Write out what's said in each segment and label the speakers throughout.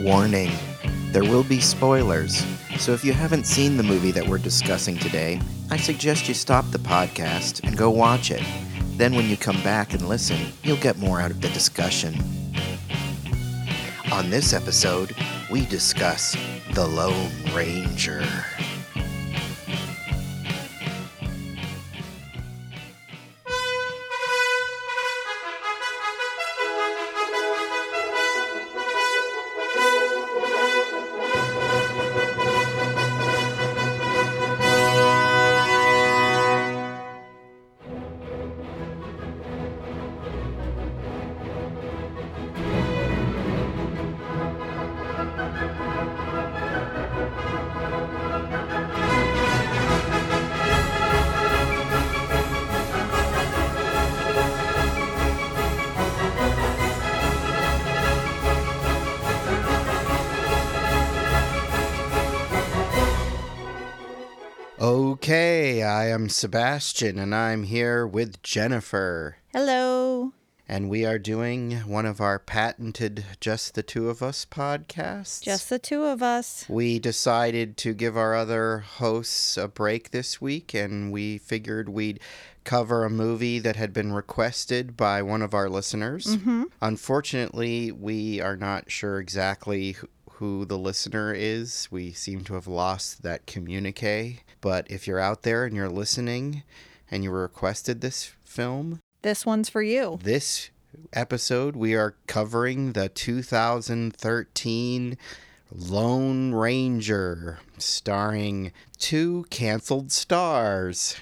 Speaker 1: Warning there will be spoilers, so if you haven't seen the movie that we're discussing today, I suggest you stop the podcast and go watch it. Then, when you come back and listen, you'll get more out of the discussion. On this episode, we discuss The Lone Ranger. Sebastian and I'm here with Jennifer.
Speaker 2: Hello.
Speaker 1: And we are doing one of our patented Just the Two of Us podcasts.
Speaker 2: Just the two of us.
Speaker 1: We decided to give our other hosts a break this week and we figured we'd cover a movie that had been requested by one of our listeners.
Speaker 2: Mm-hmm.
Speaker 1: Unfortunately, we are not sure exactly who- the listener is. We seem to have lost that communique. But if you're out there and you're listening and you requested this film,
Speaker 2: This one's for you.
Speaker 1: this episode we are covering the 2013 Lone Ranger, starring two canceled stars.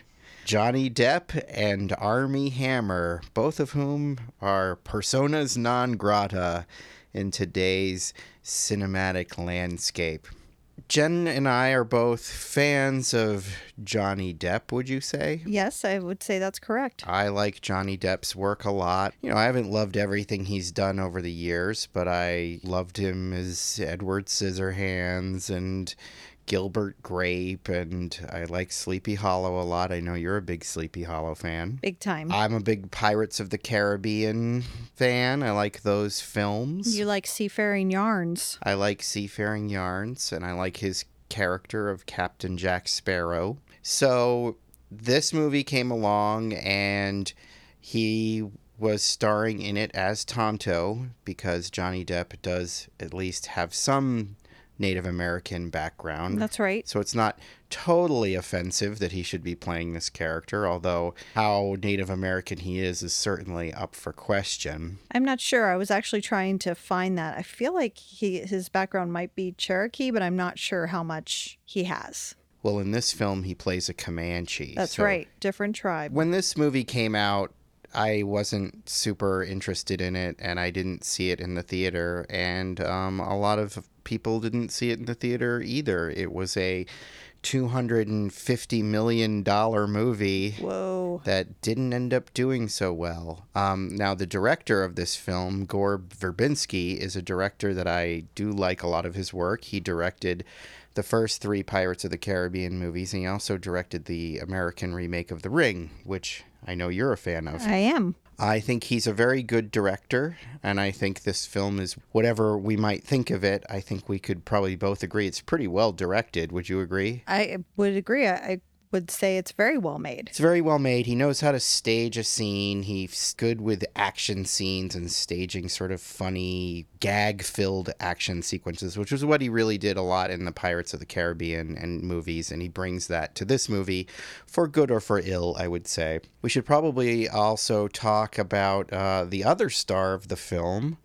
Speaker 1: Johnny Depp and Armie Hammer, both of whom are personas non grata in today's cinematic landscape. Jen and I are both fans of Johnny Depp, would you say?
Speaker 2: Yes, I would say that's correct.
Speaker 1: I like Johnny Depp's work a lot. You know, I haven't loved everything he's done over the years, but I loved him as Edward Scissorhands and Gilbert Grape, and I like Sleepy Hollow a lot. I know you're a big Sleepy Hollow fan.
Speaker 2: Big time.
Speaker 1: I'm a big Pirates of the Caribbean fan. I like those films.
Speaker 2: you like seafaring yarns.
Speaker 1: I like Seafaring Yarns, and I like his character of Captain Jack Sparrow. So this movie came along, and he was starring in it as Tonto because Johnny Depp does at least have some Native American background.
Speaker 2: That's right.
Speaker 1: So it's not totally offensive that he should be playing this character, although how Native American he is is certainly up for question.
Speaker 2: I'm not sure. I was actually trying to find that. I feel like he his background might be Cherokee, but I'm not sure how much he has.
Speaker 1: Well, in this film, he plays a Comanche.
Speaker 2: That's
Speaker 1: so-
Speaker 2: right. Different tribe.
Speaker 1: When this movie came out, I wasn't super interested in it, and I didn't see it in the theater, and um, a lot of people didn't see it in the theater either. It was a $250 million movie
Speaker 2: Whoa.
Speaker 1: that didn't end up doing so well. Um, now, the director of this film, Gore Verbinski, is a director that I do like a lot of his work. He directed the first three Pirates of the Caribbean movies, and he also directed the American remake of The Ring, which I know you're a fan of.
Speaker 2: I am.
Speaker 1: I think he's a very good director, and I think this film is whatever we might think of it. I think we could probably both agree it's pretty well directed. Would you agree?
Speaker 2: I would agree. I, I would say it's very well made.
Speaker 1: It's very well made. He knows how to stage a scene. He's good with action scenes and staging sort of funny, gag filled action sequences, which is what he really did a lot in the Pirates of the Caribbean and movies. And he brings that to this movie for good or for ill, I would say. We should probably also talk about uh, the other star of the film.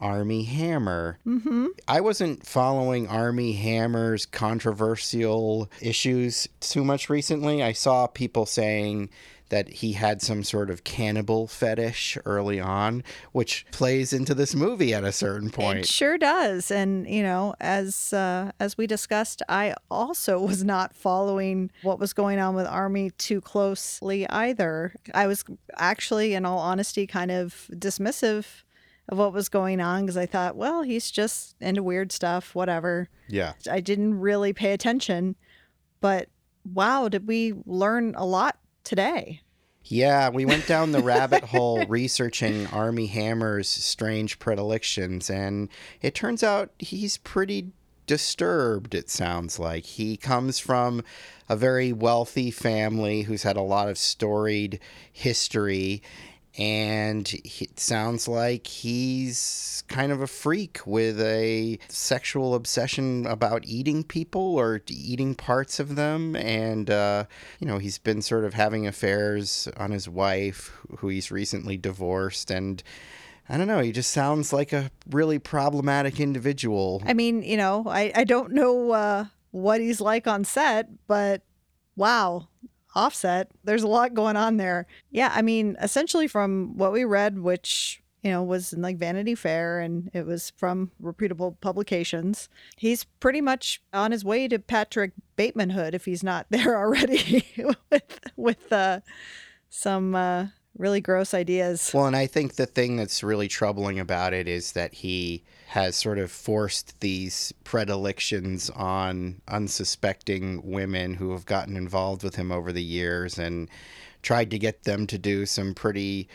Speaker 1: Armie Hammer.
Speaker 2: Mm-hmm.
Speaker 1: I wasn't following Armie Hammer's controversial issues too much recently. I saw people saying that he had some sort of cannibal fetish early on, which plays into this movie at a certain point.
Speaker 2: It sure does, and you know, as uh, as we discussed, I also was not following what was going on with Armie too closely either. I was actually, in all honesty, kind of dismissive of what was going on because I thought, well, he's just into weird stuff, whatever.
Speaker 1: Yeah.
Speaker 2: I didn't really pay attention, but wow, did we learn a lot today?
Speaker 1: Yeah, we went down the rabbit hole researching Armie Hammer's strange predilections, and it turns out he's pretty disturbed, it sounds like. He comes from a very wealthy family who's had a lot of storied history, and it sounds like he's kind of a freak with a sexual obsession about eating people or eating parts of them. And uh, you know he's been sort of having affairs on his wife who he's recently divorced. And i don't know he just sounds like a really problematic individual.
Speaker 2: I mean, you know, I, I don't know uh, what he's like on set, but wow, offset, there's a lot going on there. Yeah, I mean, essentially from what we read, which, you know, was in like Vanity Fair and it was from reputable publications, he's pretty much on his way to Patrick Batemanhood if he's not there already with, with uh, some uh, really gross ideas.
Speaker 1: Well, and I think the thing that's really troubling about it is that he has sort of forced these predilections on unsuspecting women who have gotten involved with him over the years and tried to get them to do some pretty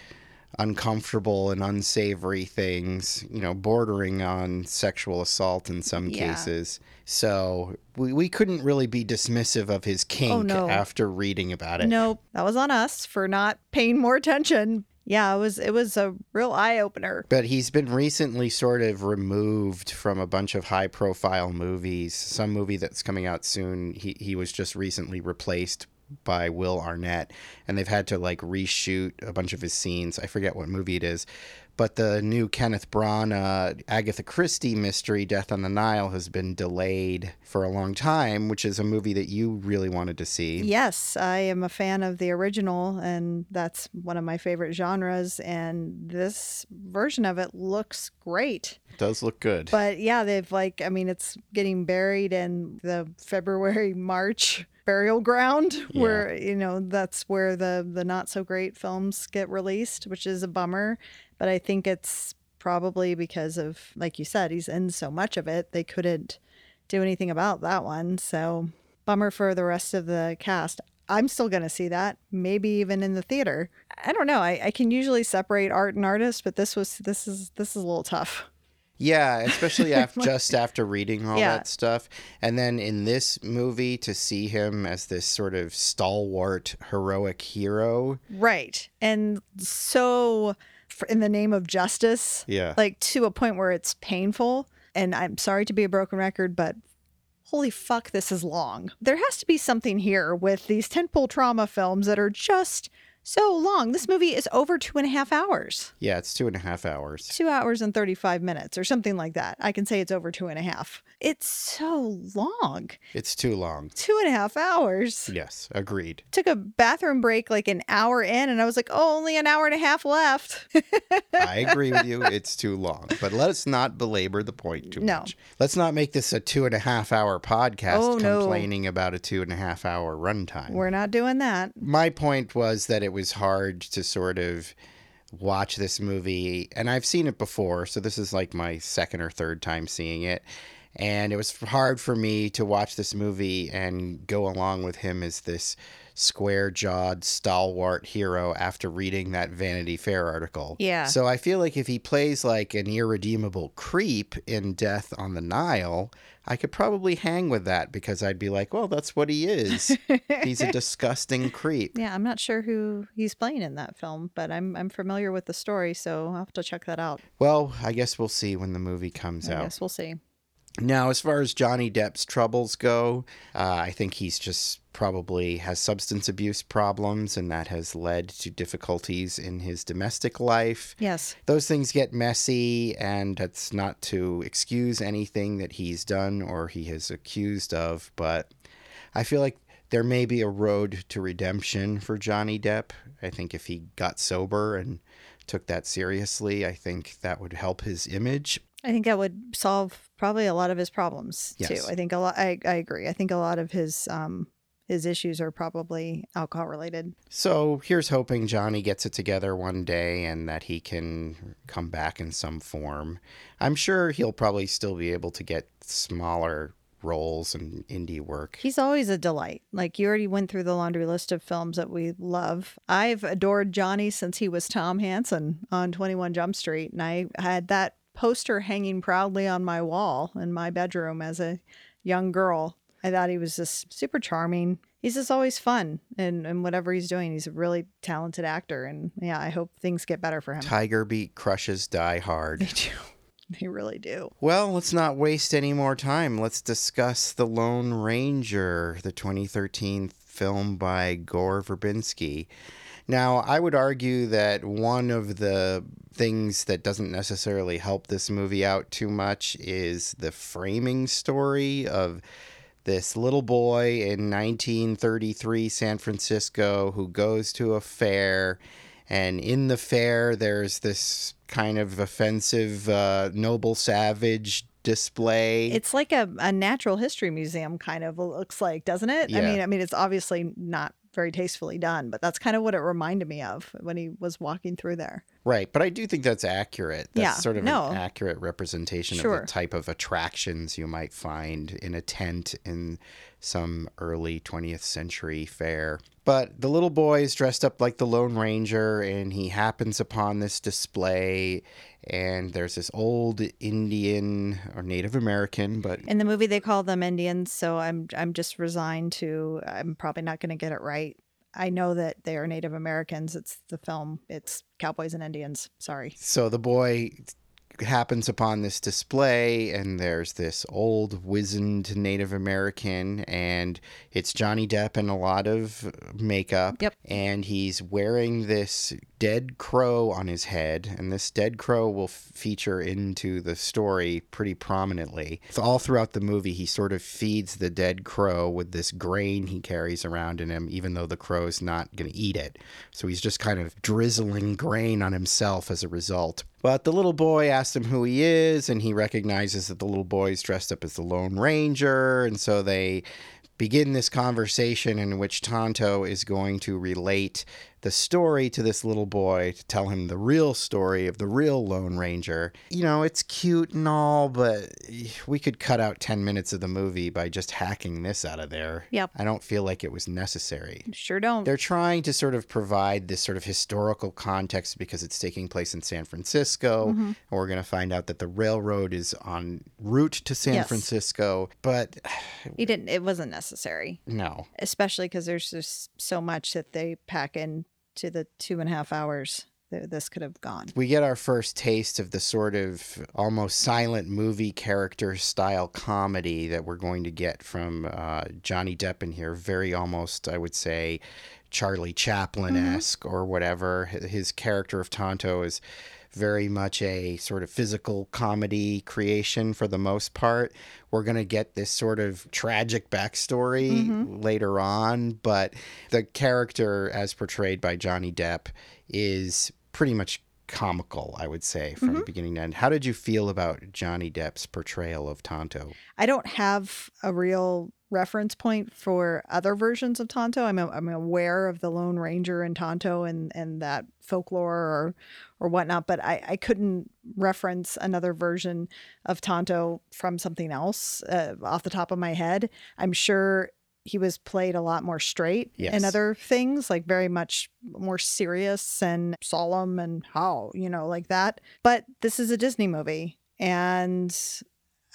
Speaker 1: uncomfortable and unsavory things, you know, bordering on sexual assault in some
Speaker 2: Yeah.
Speaker 1: cases. So we, we couldn't really be dismissive of his oh, kink
Speaker 2: Oh, no.
Speaker 1: after reading about it.
Speaker 2: Nope, that was on us for not paying more attention. Yeah, it was it was a real eye opener.
Speaker 1: But he's been recently sort of removed from a bunch of high profile movies. Some movie that's coming out soon, he, he was just recently replaced by Will Arnett, and they've had to like reshoot a bunch of his scenes. I forget what movie it is. But the new Kenneth Branagh uh, Agatha Christie mystery, Death on the Nile, has been delayed for a long time, which is a movie that you really wanted to see.
Speaker 2: Yes, I am a fan of the original, and that's one of my favorite genres. And this version of it looks great.
Speaker 1: It does look good.
Speaker 2: But yeah, they've like, I mean, it's getting buried in the February March burial ground, where you know that's where the the not so great films get released, which is a bummer. But I think it's probably because of, like you said, he's in so much of it, they couldn't do anything about that one. So bummer for the rest of the cast. I'm still going to see that, maybe even in the theater. I don't know. I, I can usually separate art and artist, but this was this is this is a little tough.
Speaker 1: Yeah, especially after, just after reading all
Speaker 2: Yeah.
Speaker 1: that stuff. And then in this movie, to see him as this sort of stalwart, heroic hero.
Speaker 2: Right. And so, in the name of justice,
Speaker 1: Yeah.
Speaker 2: like to a point where it's painful. And I'm sorry to be a broken record, but holy fuck, this is long. There has to be something here with these tentpole trauma films that are just so long. This movie is over two and a half hours,
Speaker 1: Yeah, it's two and a half hours.
Speaker 2: two hours and 35 minutes or something like that. I can say it's over two and a half. It's so long.
Speaker 1: It's too long.
Speaker 2: Two and a half hours.
Speaker 1: Yes, agreed.
Speaker 2: Took a bathroom break like an hour in, and I was like, oh, only an hour and a half left.
Speaker 1: I agree with you. It's too long. But let's not belabor the point too
Speaker 2: No.
Speaker 1: much. Let's not make this a two and a half hour podcast
Speaker 2: Oh, no.
Speaker 1: complaining about a two and a half hour runtime.
Speaker 2: We're not doing that.
Speaker 1: my point was that it was hard to sort of watch this movie and I've seen it before so this is like my second or third time seeing it and it was hard for me to watch this movie and go along with him as this square-jawed stalwart hero after reading that Vanity Fair article.
Speaker 2: Yeah.
Speaker 1: So I feel like if he plays like an irredeemable creep in Death on the Nile, I could probably hang with that because I'd be like, well, that's what he is. He's a disgusting creep.
Speaker 2: Yeah, I'm not sure who he's playing in that film, but I'm I'm familiar with the story, so I'll have to check that out.
Speaker 1: Well, I guess we'll see when the movie comes
Speaker 2: I
Speaker 1: out.
Speaker 2: Yes, we'll see.
Speaker 1: Now, as far as Johnny Depp's troubles go, uh, I think he's just probably has substance abuse problems, and that has led to difficulties in his domestic life.
Speaker 2: Yes.
Speaker 1: Those things get messy, and that's not to excuse anything that he's done or he is accused of, but I feel like there may be a road to redemption for Johnny Depp. I think if he got sober and took that seriously, I think that would help his image.
Speaker 2: I think that would solve probably a lot of his problems
Speaker 1: Yes.
Speaker 2: too. I think a lot. I, I agree. I think a lot of his um his issues are probably alcohol related.
Speaker 1: So here's hoping Johnny gets it together one day and that he can come back in some form. I'm sure he'll probably still be able to get smaller roles and indie work.
Speaker 2: He's always a delight. Like you already went through the laundry list of films that we love. I've adored Johnny since he was Tom Hanson on 21 Jump Street, and I had that poster hanging proudly on my wall in my bedroom as a young girl. I thought he was just super charming. He's just always fun and, and whatever he's doing, he's a really talented actor. And yeah, I hope things get better for him.
Speaker 1: Tiger Beat crushes Die Hard.
Speaker 2: They do. They really do.
Speaker 1: Well, let's not waste any more time. Let's discuss The Lone Ranger, the 2013 film by Gore Verbinski. Now, I would argue that one of the things that doesn't necessarily help this movie out too much is the framing story of this little boy in 1933 San Francisco who goes to a fair. And in the fair, there's this kind of offensive uh, noble savage display.
Speaker 2: It's like a, a natural history museum kind of looks like, doesn't it? I mean, I mean, it's obviously not very tastefully done, but that's kind of what it reminded me of when he was walking through there.
Speaker 1: Right, but I do think that's accurate. That's
Speaker 2: Yeah,
Speaker 1: sort of
Speaker 2: no.
Speaker 1: an accurate representation of the type of attractions you might find in a tent in some early 20th century fair. But the little boy is dressed up like the Lone Ranger and he happens upon this display and there's this old Indian or Native American, but
Speaker 2: In the movie, they call them Indians, so I'm I'm just resigned to. I'm probably not going to get it right. I know that they are Native Americans. It's the film. It's cowboys and Indians. Sorry.
Speaker 1: So the boy happens upon this display, and there's this old, wizened Native American, and it's Johnny Depp in a lot of makeup.
Speaker 2: Yep.
Speaker 1: And he's wearing this dead crow on his head, and this dead crow will f- feature into the story pretty prominently. So all throughout the movie, he sort of feeds the dead crow with this grain he carries around in him, even though the crow's not going to eat it. So he's just kind of drizzling grain on himself as a result. But the little boy asks him who he is, and he recognizes that the little boy is dressed up as the Lone Ranger, and so they begin this conversation in which Tonto is going to relate the story to this little boy to tell him the real story of the real Lone Ranger. You know, it's cute and all, but we could cut out 10 minutes of the movie by just hacking this out of there.
Speaker 2: Yep.
Speaker 1: I don't feel like it was necessary.
Speaker 2: Sure don't.
Speaker 1: They're trying to sort of provide this sort of historical context because it's taking place in San Francisco.
Speaker 2: Mm-hmm.
Speaker 1: And we're going to find out that the railroad is en route to San
Speaker 2: Yes.
Speaker 1: Francisco. But
Speaker 2: He didn't. It wasn't necessary,
Speaker 1: no,
Speaker 2: especially because there's just so much that they pack in to the two and a half hours that this could have gone.
Speaker 1: we get our first taste of the sort of almost silent movie character style comedy that we're going to get from uh, Johnny Depp in here. Very almost, I would say, Charlie Chaplin esque or whatever. His character of Tonto is very much a sort of physical comedy creation for the most part. We're going to get this sort of tragic backstory mm-hmm. later on, but the character as portrayed by Johnny Depp is pretty much comical, I would say, from mm-hmm. beginning to end. How did you feel about Johnny Depp's portrayal of Tonto?
Speaker 2: I don't have a real reference point for other versions of Tonto. I'm, I'm aware of the Lone Ranger and Tonto and, and that folklore or or whatnot, but I, I couldn't reference another version of Tonto from something else uh, off the top of my head. I'm sure he was played a lot more straight
Speaker 1: Yes.
Speaker 2: in other things, like very much more serious and solemn and how, you know, like that. But this is a Disney movie. And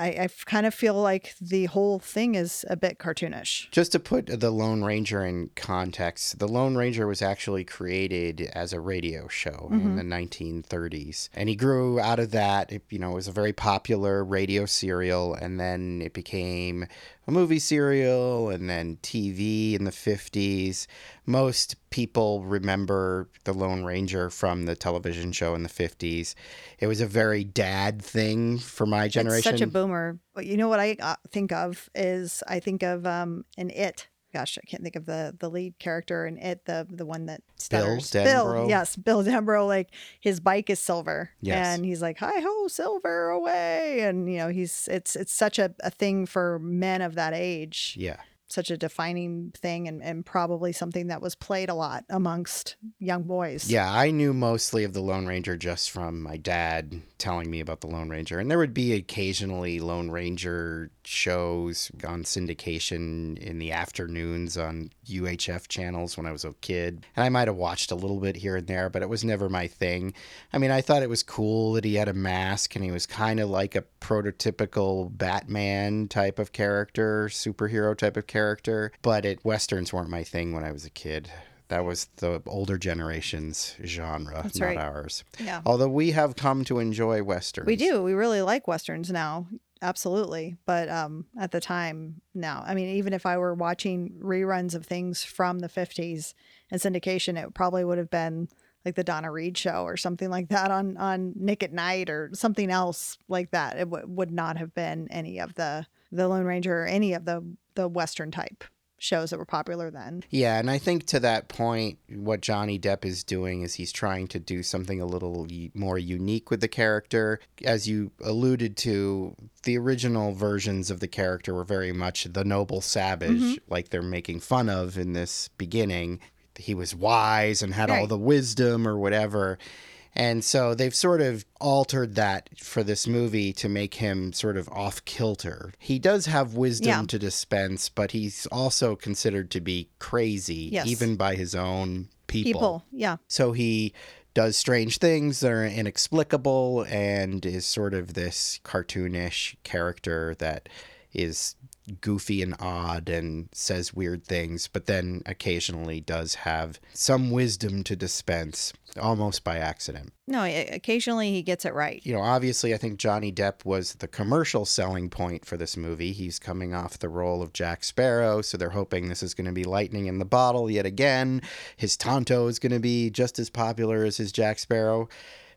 Speaker 2: I, I kind of feel like the whole thing is a bit cartoonish.
Speaker 1: Just to put the Lone Ranger in context, the Lone Ranger was actually created as a radio show in the mm-hmm. 1930s. And he grew out of that. It, you know, it was a very popular radio serial, and then it became a movie serial and then TV in the 50s. Most people remember the Lone Ranger from the television show in the 50s. It was a very dad thing for my generation.
Speaker 2: It's such a boomer. But you know what I uh, think of is I think of um, an It gosh, I can't think of the the lead character in it, the the one that
Speaker 1: Bill
Speaker 2: stutters.
Speaker 1: Denbrough?
Speaker 2: yes, Bill Denbrough. Like his bike is silver,
Speaker 1: Yes.
Speaker 2: and he's like, "Hi ho, silver away!" And you know, he's it's it's such a, a thing for men of that age,
Speaker 1: Yeah.
Speaker 2: such a defining thing, and and probably something that was played a lot amongst young boys.
Speaker 1: Yeah, I knew mostly of the Lone Ranger just from my dad telling me about the Lone Ranger. And there would be occasionally Lone Ranger shows on syndication in the afternoons on UHF channels when I was a kid. And I might have watched a little bit here and there, but it was never my thing. I mean, I thought it was cool that he had a mask and he was kind of like a prototypical Batman type of character, superhero type of character, but it westerns weren't my thing when I was a kid. That was the older generation's genre,
Speaker 2: That's
Speaker 1: not
Speaker 2: right.
Speaker 1: ours.
Speaker 2: yeah.
Speaker 1: Although we have come to enjoy westerns.
Speaker 2: We do. We really like westerns now. Absolutely. But um at the time, no. I mean, even if I were watching reruns of things from the 50s and syndication, it probably would have been like the Donna Reed show or something like that on on Nick at Nite or something else like that. It w- would not have been any of the the Lone Ranger or any of the the western type shows that were popular then.
Speaker 1: Yeah, and I think to that point, what Johnny Depp is doing is he's trying to do something a little more unique with the character. As you alluded to, the original versions of the character were very much the noble savage, mm-hmm. like they're making fun of in this beginning. He was wise and had all the wisdom or whatever. And so they've sort of altered that for this movie to make him sort of off kilter. He does have wisdom
Speaker 2: Yeah.
Speaker 1: to dispense, but he's also considered to be crazy,
Speaker 2: Yes.
Speaker 1: even by his own people.
Speaker 2: People, yeah.
Speaker 1: So he does strange things that are inexplicable and is sort of this cartoonish character that is goofy and odd and says weird things, but then occasionally does have some wisdom to dispense, almost by accident.
Speaker 2: No, occasionally he gets it right.
Speaker 1: You know, obviously, I think Johnny Depp was the commercial selling point for this movie. He's coming off the role of Jack Sparrow, so they're hoping this is going to be lightning in the bottle yet again. His Tonto is going to be just as popular as his Jack Sparrow,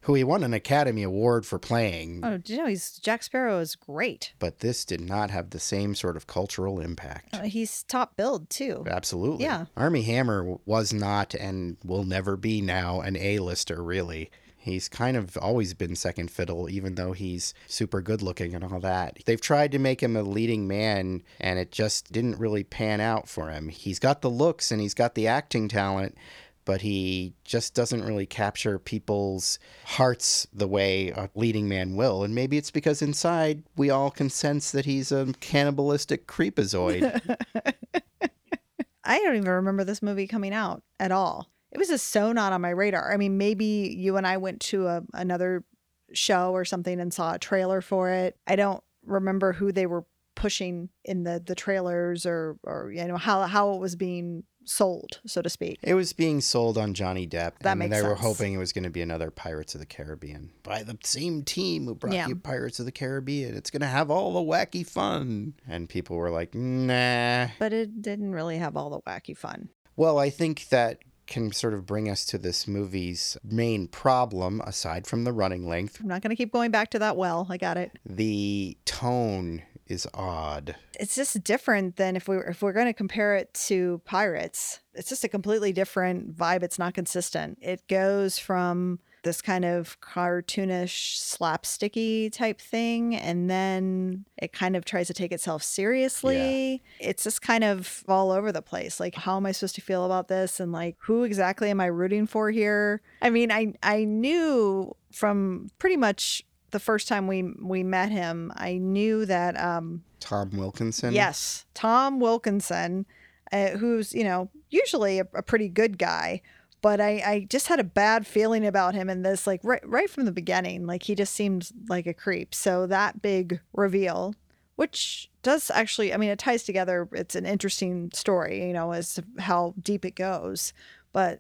Speaker 1: who he won an Academy Award for playing.
Speaker 2: Oh, do you know he's Jack Sparrow is great.
Speaker 1: But this did not have the same sort of cultural impact.
Speaker 2: Uh, he's top billed too.
Speaker 1: Absolutely.
Speaker 2: Yeah.
Speaker 1: Armie Hammer was not and will never be now an A-lister, really. He's kind of always been second fiddle, even though he's super good looking and all that. They've tried to make him a leading man, and it just didn't really pan out for him. He's got the looks and he's got the acting talent, but he just doesn't really capture people's hearts the way a leading man will. And maybe it's because inside we all can sense that he's a cannibalistic creepazoid.
Speaker 2: I don't even remember this movie coming out at all. It was just so not on my radar. I mean, maybe you and I went to a, another show or something and saw a trailer for it. I don't remember who they were pushing in the the trailers or or you know how how it was being sold, so to speak.
Speaker 1: It was being sold on Johnny Depp,
Speaker 2: That
Speaker 1: and
Speaker 2: makes
Speaker 1: they were hoping it was going to be another Pirates of the Caribbean by the same team who brought
Speaker 2: Yeah.
Speaker 1: you Pirates of the Caribbean. It's going to have all the wacky fun, and people were like, "Nah."
Speaker 2: But it didn't really have all the wacky fun.
Speaker 1: Well, I think that can sort of bring us to this movie's main problem, aside from the running length.
Speaker 2: I'm not going to keep going back to that well. I got it.
Speaker 1: The tone is odd.
Speaker 2: it's just different than if we were, if we're going to compare it to Pirates. It's just a completely different vibe. It's not consistent. It goes from this kind of cartoonish slapsticky type thing and then it kind of tries to take itself seriously. It's just kind of all over the place. Like how am I supposed to feel about this and like who exactly am I rooting for here? I mean, I I knew from pretty much the first time we we met him, I knew that um
Speaker 1: Tom Wilkinson.
Speaker 2: Yes, Tom Wilkinson, uh, who's you know usually a, a pretty good guy, but I, I just had a bad feeling about him in this, like right right from the beginning. Like he just seemed like a creep. So that big reveal, which does actually, I mean, it ties together. It's an interesting story, you know, as how deep it goes, but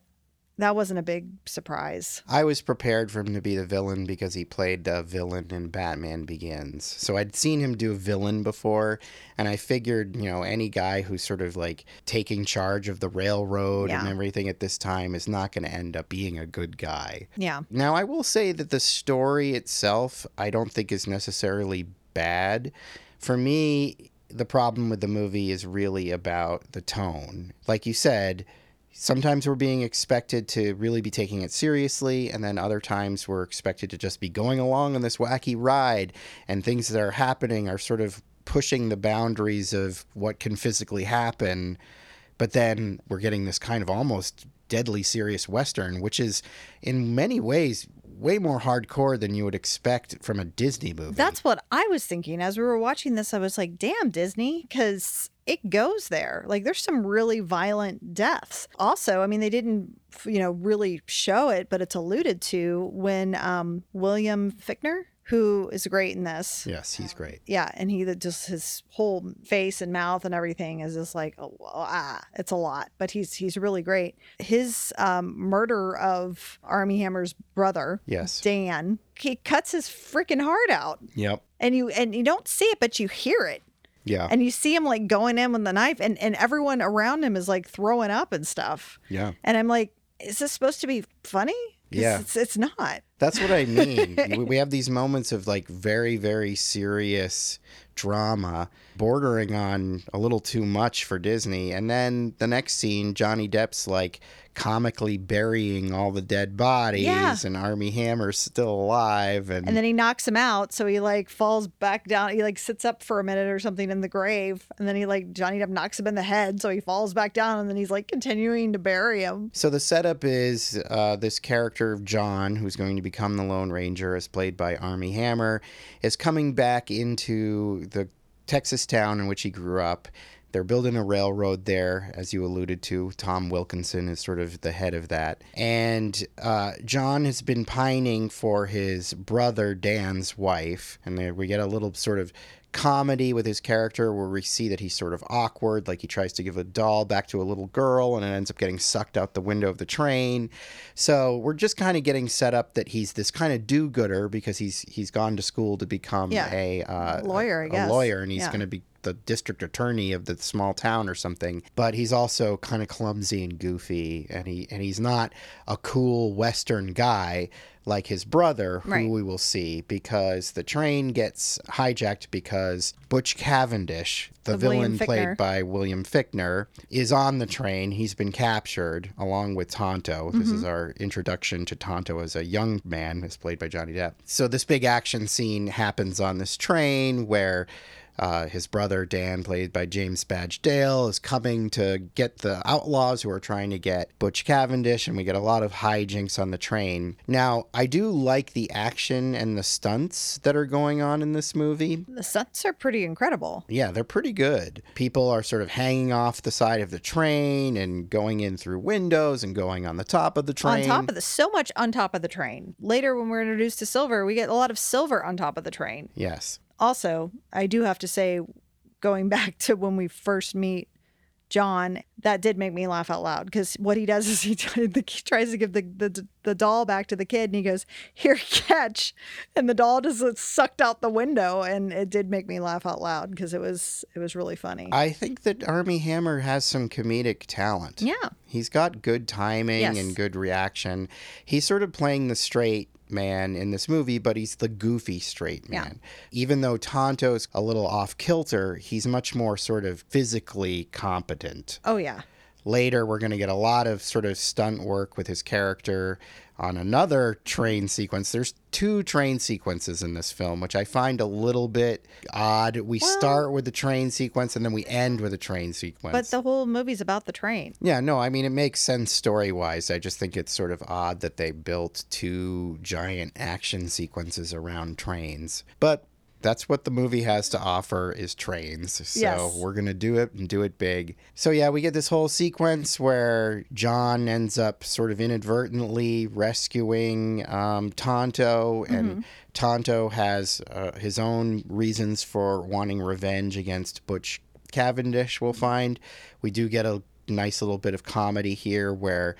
Speaker 2: that wasn't a big surprise.
Speaker 1: I was prepared for him to be the villain because he played the villain in Batman Begins. So I'd seen him do villain before, and I figured, you know, any guy who's sort of like taking charge of the railroad and everything at this time is not going to end up being a good guy.
Speaker 2: Yeah,
Speaker 1: Now, I will say that the story itself, I don't think is necessarily bad. For me, the problem with the movie is really about the tone. Like you said, sometimes we're being expected to really be taking it seriously, and then other times we're expected to just be going along on this wacky ride, and things that are happening are sort of pushing the boundaries of what can physically happen. But then we're getting this kind of almost deadly serious Western, which is in many ways way more hardcore than you would expect from a Disney movie.
Speaker 2: That's what I was thinking as we were watching this. I was like, damn, Disney, because it goes there. Like, there's some really violent deaths. Also, I mean, they didn't, you know, really show it, but it's alluded to when um, William Fichtner, who is great in this.
Speaker 1: yes, he's great.
Speaker 2: Yeah, and he that just his whole face and mouth and everything is just like oh, ah, it's a lot, but he's he's really great. His um, murder of Armie Hammer's brother,
Speaker 1: Yes.
Speaker 2: Dan, he cuts his freaking heart out,
Speaker 1: Yep.
Speaker 2: and you and you don't see it, but you hear it,
Speaker 1: Yeah.
Speaker 2: and you see him like going in with the knife, and and everyone around him is like throwing up and stuff,
Speaker 1: yeah.
Speaker 2: and I'm like, is this supposed to be funny?
Speaker 1: Yeah.
Speaker 2: it's, it's not.
Speaker 1: That's what I mean. We- we have these moments of like very, very serious drama, bordering on a little too much for Disney. And then the next scene, Johnny Depp's like comically burying all the dead bodies,
Speaker 2: Yeah.
Speaker 1: and Armie Hammer's still alive. And,
Speaker 2: And then he knocks him out, so he like falls back down. He like sits up for a minute or something in the grave, and then he like Johnny Depp knocks him in the head, so he falls back down, and then he's like continuing to bury him.
Speaker 1: So the setup is uh, this character of John, who's going to become the Lone Ranger, as played by Armie Hammer, is coming back into the Texas town in which he grew up. They're building a railroad there, as you alluded to. Tom Wilkinson is sort of the head of that. And uh, John has been pining for his brother Dan's wife. And there we get a little sort of comedy with his character where we see that he's sort of awkward, like he tries to give a doll back to a little girl and it ends up getting sucked out the window of the train. So we're just kind of getting set up that he's this kind of do-gooder because he's he's gone to school to become
Speaker 2: Yeah.
Speaker 1: a uh,
Speaker 2: Lawyer, I
Speaker 1: a,
Speaker 2: guess.
Speaker 1: lawyer, and he's
Speaker 2: Yeah.
Speaker 1: going to be the district attorney of the small town or something. But he's also kind of clumsy and goofy, and he and he's not a cool Western guy like his brother, who
Speaker 2: Right.
Speaker 1: we will see because the train gets hijacked because Butch Cavendish, the
Speaker 2: William
Speaker 1: villain played by William Fichtner, is on the train. He's been captured along with Tonto. This
Speaker 2: Mm-hmm.
Speaker 1: is our introduction to Tonto as a young man, as played by Johnny Depp. So this big action scene happens on this train where uh, his brother Dan, played by James Badge Dale, is coming to get the outlaws who are trying to get Butch Cavendish, and we get a lot of hijinks on the train. Now, I do like the action and the stunts that are going on in this movie.
Speaker 2: The stunts are pretty incredible.
Speaker 1: Yeah, they're pretty good. People are sort of hanging off the side of the train and going in through windows and going on the top of the train.
Speaker 2: On top of the so much on top of the train. Later, when we're introduced to Silver, we get a lot of silver on top of the train.
Speaker 1: yes.
Speaker 2: Also, I do have to say, going back to when we first meet John, that did make me laugh out loud because what he does is he, t- the, he tries to give the, the the doll back to the kid and he goes, "Here, catch," and the doll just sucked out the window, and it did make me laugh out loud because it was it was really funny.
Speaker 1: I think that Armie Hammer has some comedic talent.
Speaker 2: yeah,
Speaker 1: He's got good timing
Speaker 2: Yes.
Speaker 1: and good reaction. He's sort of playing the straight man in this movie, but he's the goofy straight
Speaker 2: Yeah.
Speaker 1: man. Even though Tonto's a little off kilter, he's much more sort of physically competent.
Speaker 2: oh yeah,
Speaker 1: Later, we're going to get a lot of sort of stunt work with his character on another train sequence. There's two train sequences in this film, which I find a little bit odd. We
Speaker 2: Well-
Speaker 1: start with the train sequence and then we end with a train sequence.
Speaker 2: but the whole movie's about the train.
Speaker 1: Yeah, no, I mean, it makes sense story wise. I just think it's sort of odd that they built two giant action sequences around trains. But that's what the movie has to offer is trains. So
Speaker 2: Yes.
Speaker 1: we're going to do it and do it big. So yeah, we get this whole sequence where John ends up sort of inadvertently rescuing um, Tonto and Tonto has uh, his own reasons for wanting revenge against Butch Cavendish, we'll find. We do get a nice little bit of comedy here where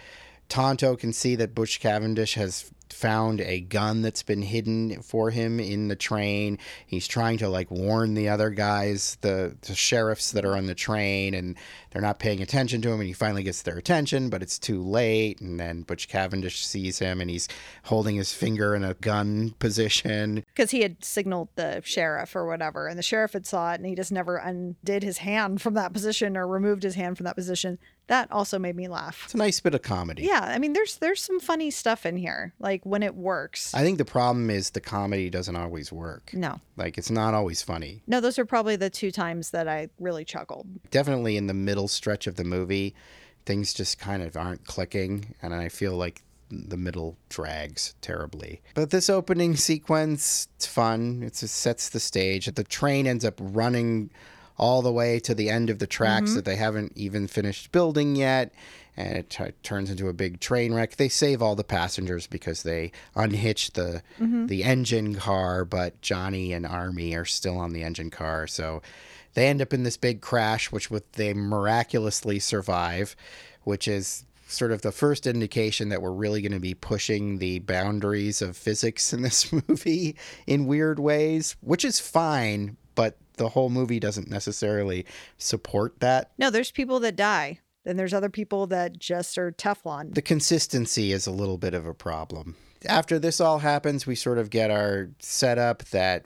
Speaker 1: Tonto can see that Butch Cavendish has found a gun that's been hidden for him in the train. He's trying to like warn the other guys, the, the sheriffs that are on the train, and they're not paying attention to him. And he finally gets their attention, but it's too late. And then Butch Cavendish sees him and he's holding his finger in a gun position.
Speaker 2: Because he had signaled the sheriff or whatever, and the sheriff had saw it, and he just never undid his hand from that position or removed his hand from that position. That also made me laugh.
Speaker 1: It's a nice bit of comedy.
Speaker 2: Yeah, I mean, there's there's some funny stuff in here, like when it works.
Speaker 1: I think the problem is the comedy doesn't always work.
Speaker 2: no,
Speaker 1: Like it's not always funny.
Speaker 2: no, those are probably the two times that I really chuckled.
Speaker 1: Definitely in the middle stretch of the movie, things just kind of aren't clicking, and I feel like the middle drags terribly. But this opening sequence, it's fun. It's, it sets the stage. The train ends up running all the way to the end of the tracks mm-hmm. that they haven't even finished building yet. And it t- turns into a big train wreck. They save all the passengers because they unhitch the mm-hmm. the engine car, but Johnny and Armie are still on the engine car. So they end up in this big crash, which with they miraculously survive, which is sort of the first indication that we're really going to be pushing the boundaries of physics in this movie in weird ways, which is fine, but the whole movie doesn't necessarily support that.
Speaker 2: No, there's people that die, and there's other people that just are Teflon.
Speaker 1: The consistency is a little bit of a problem. After this all happens, we sort of get our setup that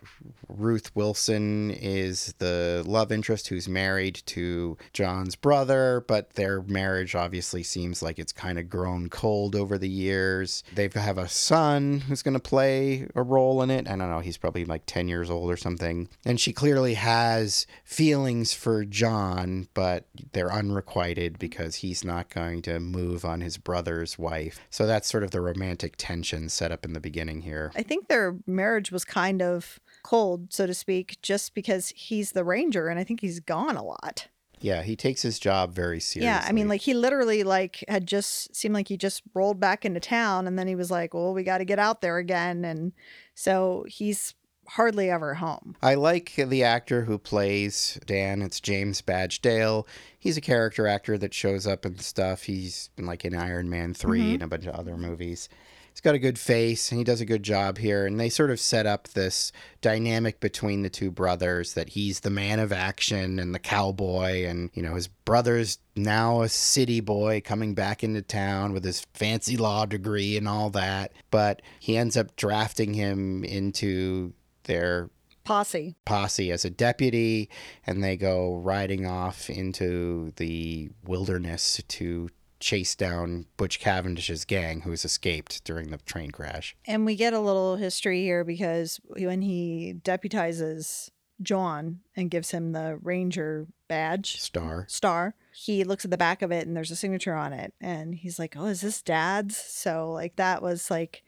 Speaker 1: Ruth Wilson is the love interest who's married to John's brother, but their marriage obviously seems like it's kind of grown cold over the years. They have a son who's going to play a role in it. I don't know, he's probably like 10 years old or something. And she clearly has feelings for John, but they're unrequited because he's not going to move on his brother's wife. So that's sort of the romantic tension set up in the beginning here.
Speaker 2: I think their marriage was kind of cold, so to speak, just because he's the ranger, and I think he's gone a lot.
Speaker 1: Yeah, he takes his job very seriously.
Speaker 2: Yeah, I mean, like he literally like had just seemed like he just rolled back into town, and then he was like, "Well, we got to get out there again," and so he's hardly ever home.
Speaker 1: I like the actor who plays Dan. It's James Badge Dale. He's a character actor that shows up and stuff. He's been like in Iron Man 3 mm-hmm. and a bunch of other movies. He's got a good face and he does a good job here. And they sort of set up this dynamic between the two brothers that he's the man of action and the cowboy. And, you know, his brother's now a city boy coming back into town with his fancy law degree and all that. But he ends up drafting him into their
Speaker 2: Posse.
Speaker 1: posse as a deputy, and they go riding off into the wilderness to chase down Butch Cavendish's gang, who's escaped during the train crash.
Speaker 2: And we get a little history here because when he deputizes John and gives him the ranger badge
Speaker 1: Star.
Speaker 2: star, he looks at the back of it and there's a signature on it. And he's like, Oh, is this dad's? So, like, that was like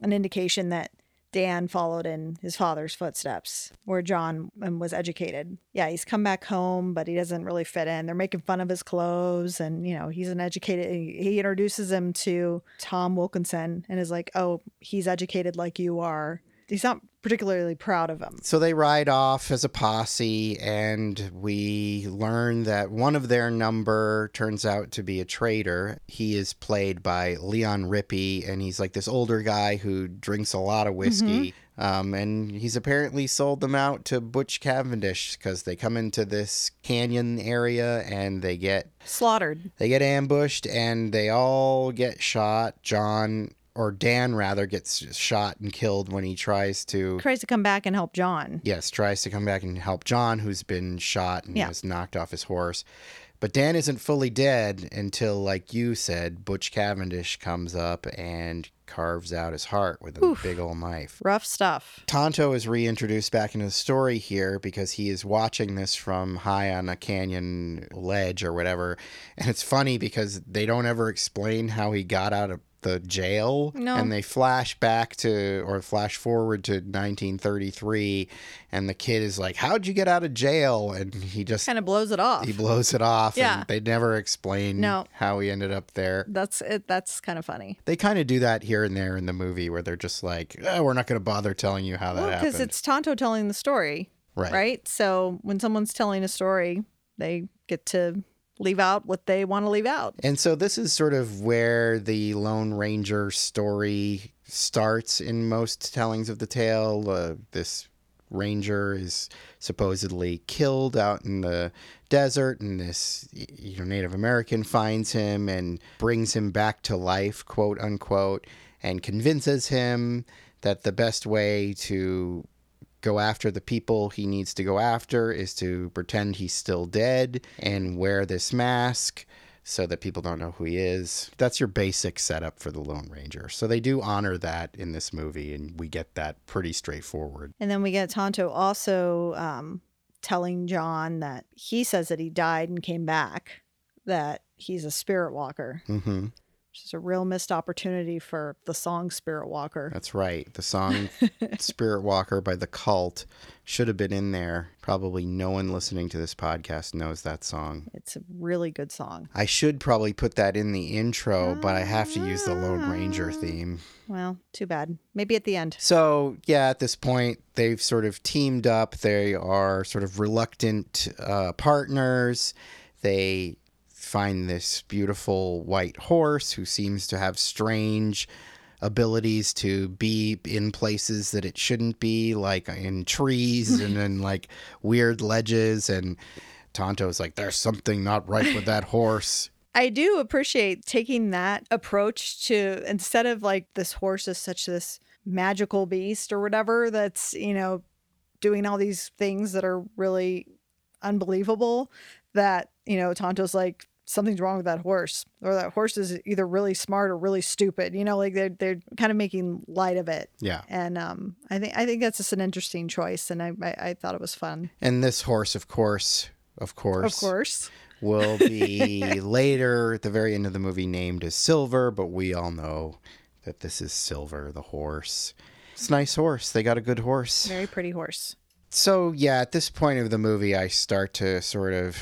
Speaker 2: an indication that Dan followed in his father's footsteps where John um, was educated. Yeah, he's come back home, but he doesn't really fit in. They're making fun of his clothes. And, you know, he's an educated, he he introduces him to Tom Wilkinson and is like, Oh, he's educated like you are. He's not particularly proud of him.
Speaker 1: So they ride off as a posse, and we learn that one of their number turns out to be a traitor. He is played by Leon Rippy, and he's like this older guy who drinks a lot of whiskey. Um, and he's apparently sold them out to Butch Cavendish because they come into this canyon area and they get
Speaker 2: Slaughtered.
Speaker 1: they get ambushed and they all get shot. John or Dan rather gets shot and killed when he tries to
Speaker 2: Tries to come back and help John.
Speaker 1: yes, tries to come back and help John, who's been shot and
Speaker 2: Yeah.
Speaker 1: was knocked off his horse. But Dan isn't fully dead until, like you said, Butch Cavendish comes up and carves out his heart with a big old knife.
Speaker 2: Rough stuff.
Speaker 1: Tonto is reintroduced back into the story here because he is watching this from high on a canyon ledge or whatever. And it's funny because they don't ever explain how he got out of the jail.
Speaker 2: No.
Speaker 1: And they flash back to, or flash forward to 1933. And the kid is like, How'd you get out of jail? And he just.
Speaker 2: Kind of blows it off.
Speaker 1: He blows it off.
Speaker 2: Yeah.
Speaker 1: And they never explain
Speaker 2: No.
Speaker 1: how he ended up there.
Speaker 2: That's it. That's kind of funny.
Speaker 1: They kind of do that here and there in the movie where they're just like, oh, we're not going to bother telling you how that
Speaker 2: Well,
Speaker 1: happened.
Speaker 2: because it's Tonto telling the story,
Speaker 1: right.
Speaker 2: right? So when someone's telling a story, they get to leave out what they want to leave out.
Speaker 1: And so this is sort of where the Lone Ranger story starts in most tellings of the tale. Uh, this ranger is supposedly killed out in the desert and this you know Native American finds him and brings him back to life quote unquote and convinces him that the best way to go after the people he needs to go after is to pretend he's still dead and wear this mask so that people don't know who he is. That's your basic setup for the Lone Ranger. So they do honor that in this movie, and we get that pretty straightforward.
Speaker 2: And then we get Tonto also um, telling John that he says that he died and came back, that he's a spirit walker.
Speaker 1: Mm-hmm.
Speaker 2: Which is a real missed opportunity for the song Spirit Walker.
Speaker 1: That's right. The song Spirit Walker by The Cult should have been in there. Probably no one listening to this podcast knows that song.
Speaker 2: It's a really good song.
Speaker 1: I should probably put that in the intro, but I have to use the Lone Ranger theme.
Speaker 2: Well, too bad. Maybe at the end.
Speaker 1: So, yeah, at this point, they've sort of teamed up. They are sort of reluctant uh, partners. They find this beautiful white horse who seems to have strange abilities to be in places that it shouldn't be, like uh, in trees and then like weird ledges. And Tonto's like, there's something not right with that horse.
Speaker 2: I do appreciate taking that approach to instead of like this horse is such this magical beast or whatever that's, you know, doing all these things that are really unbelievable that, you know, Tonto's like something's wrong with that horse or that horse is either really smart or really stupid you know like they're, they're kind of making light of it
Speaker 1: Yeah.
Speaker 2: and um i think i think that's just an interesting choice and i i, I thought it was fun
Speaker 1: And this horse, of course, of course,
Speaker 2: of course
Speaker 1: will be later at the very end of the movie named as Silver, but we all know that this is Silver, the horse. It's a nice horse. They got a good horse.
Speaker 2: very pretty horse
Speaker 1: So, yeah, at this point of the movie, I start to sort of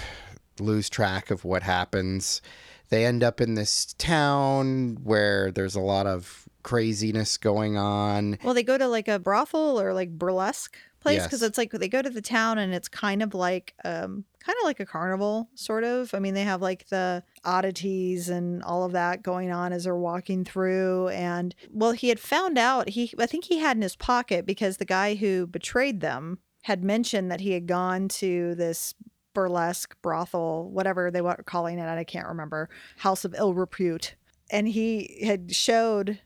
Speaker 1: lose track of what happens. They end up in this town where there's a lot of craziness going on.
Speaker 2: well they go to like a brothel or like burlesque place because
Speaker 1: Yes.
Speaker 2: it's like they go to the town and it's kind of like um kind of like a carnival sort of i mean they have like the oddities and all of that going on as they're walking through and well he had found out he i think he had in his pocket because the guy who betrayed them had mentioned that he had gone to this burlesque brothel whatever they were calling it i can't remember house of ill repute and he had showed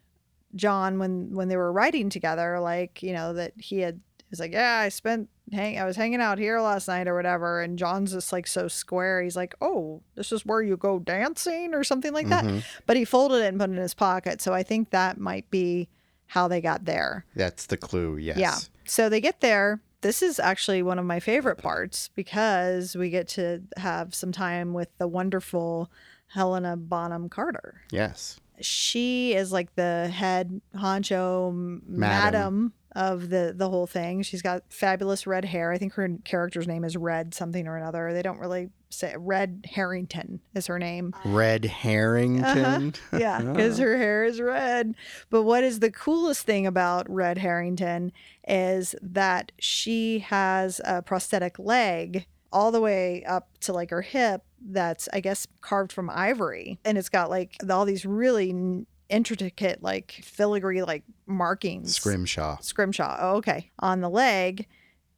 Speaker 2: John when when they were writing together, like you know that he had was like, yeah, I spent hang I was hanging out here last night or whatever, and John's just like so square. He's like, oh, this is where you go dancing or something like that.
Speaker 1: Mhm.
Speaker 2: But he folded it and put it in his pocket, so I think that might be how they got there.
Speaker 1: That's the clue, yes.
Speaker 2: Yeah. So they get there. This is actually one of my favorite parts because we get to have some time with the wonderful Helena Bonham Carter
Speaker 1: Yes.
Speaker 2: she is like the head honcho m- madam. of the the whole thing. She's got fabulous red hair. I think her character's name is Red something or another. They don't really say Red Harrington is her name.
Speaker 1: Red uh-huh. Harrington.
Speaker 2: Yeah, because oh. her hair is red. But what is the coolest thing about Red Harrington is that she has a prosthetic leg all the way up to like her hip that's, I guess, carved from ivory. And it's got like all these really n- intricate, like filigree, like markings.
Speaker 1: Scrimshaw.
Speaker 2: Scrimshaw. Oh, okay. On the leg.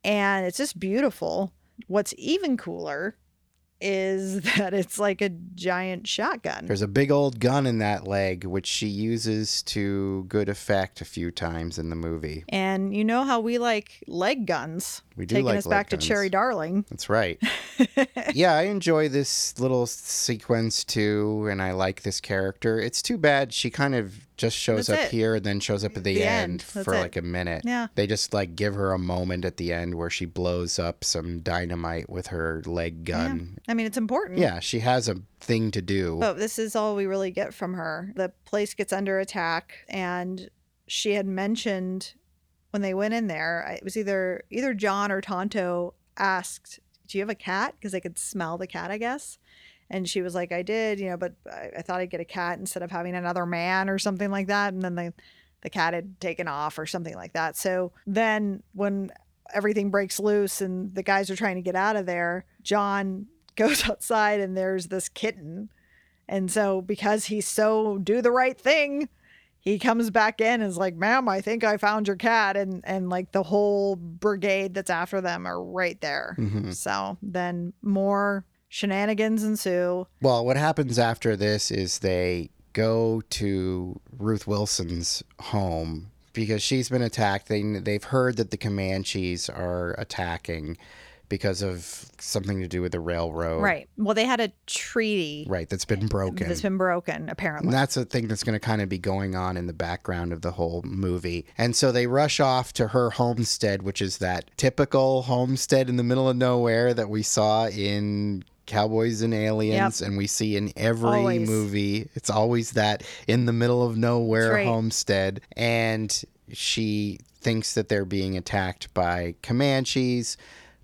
Speaker 2: And it's just beautiful. What's even cooler is that it's like a giant shotgun.
Speaker 1: There's a big old gun in that leg, which she uses to good effect a few times in the movie.
Speaker 2: And you know how we like leg guns,
Speaker 1: We do
Speaker 2: taking
Speaker 1: like
Speaker 2: us back
Speaker 1: guns.
Speaker 2: to Cherry Darling.
Speaker 1: That's right. yeah, I enjoy this little sequence too, and I like this character. It's too bad she kind of just shows
Speaker 2: That's
Speaker 1: up
Speaker 2: it.
Speaker 1: here and then shows up at the,
Speaker 2: The
Speaker 1: end,
Speaker 2: end.
Speaker 1: For
Speaker 2: it.
Speaker 1: like a minute.
Speaker 2: Yeah.
Speaker 1: They just like give her a moment at the end where she blows up some dynamite with her leg gun.
Speaker 2: I mean, it's important.
Speaker 1: Yeah, she has a thing to do.
Speaker 2: But this is all we really get from her. The place gets under attack, and she had mentioned when they went in there, it was either either John or Tonto asked, "Do you have a cat?" Because they could smell the cat, I guess. And she was like, "I did, you know, but I, I thought I'd get a cat instead of having another man or something like that." And then the the cat had taken off or something like that. So then when everything breaks loose and the guys are trying to get out of there, John goes outside and there's this kitten. And so because he's so do the right thing, he comes back in and is like, "Ma'am, I think I found your cat," and and like the whole brigade that's after them are right there.
Speaker 1: Mhm.
Speaker 2: So then more shenanigans ensue.
Speaker 1: Well, what happens after this is they go to Ruth Wilson's home because she's been attacked. They they've heard that the Comanches are attacking because of something to do with the railroad.
Speaker 2: Right. Well, they had a treaty
Speaker 1: Right, that's been broken.
Speaker 2: that's been broken, apparently.
Speaker 1: And that's a thing that's going to kind of be going on in the background of the whole movie. And so they rush off to her homestead, which is that typical homestead in the middle of nowhere that we saw in Cowboys and Aliens and we see in every
Speaker 2: Always.
Speaker 1: movie. It's always that in the middle of nowhere
Speaker 2: right.
Speaker 1: homestead. And she thinks that they're being attacked by Comanches.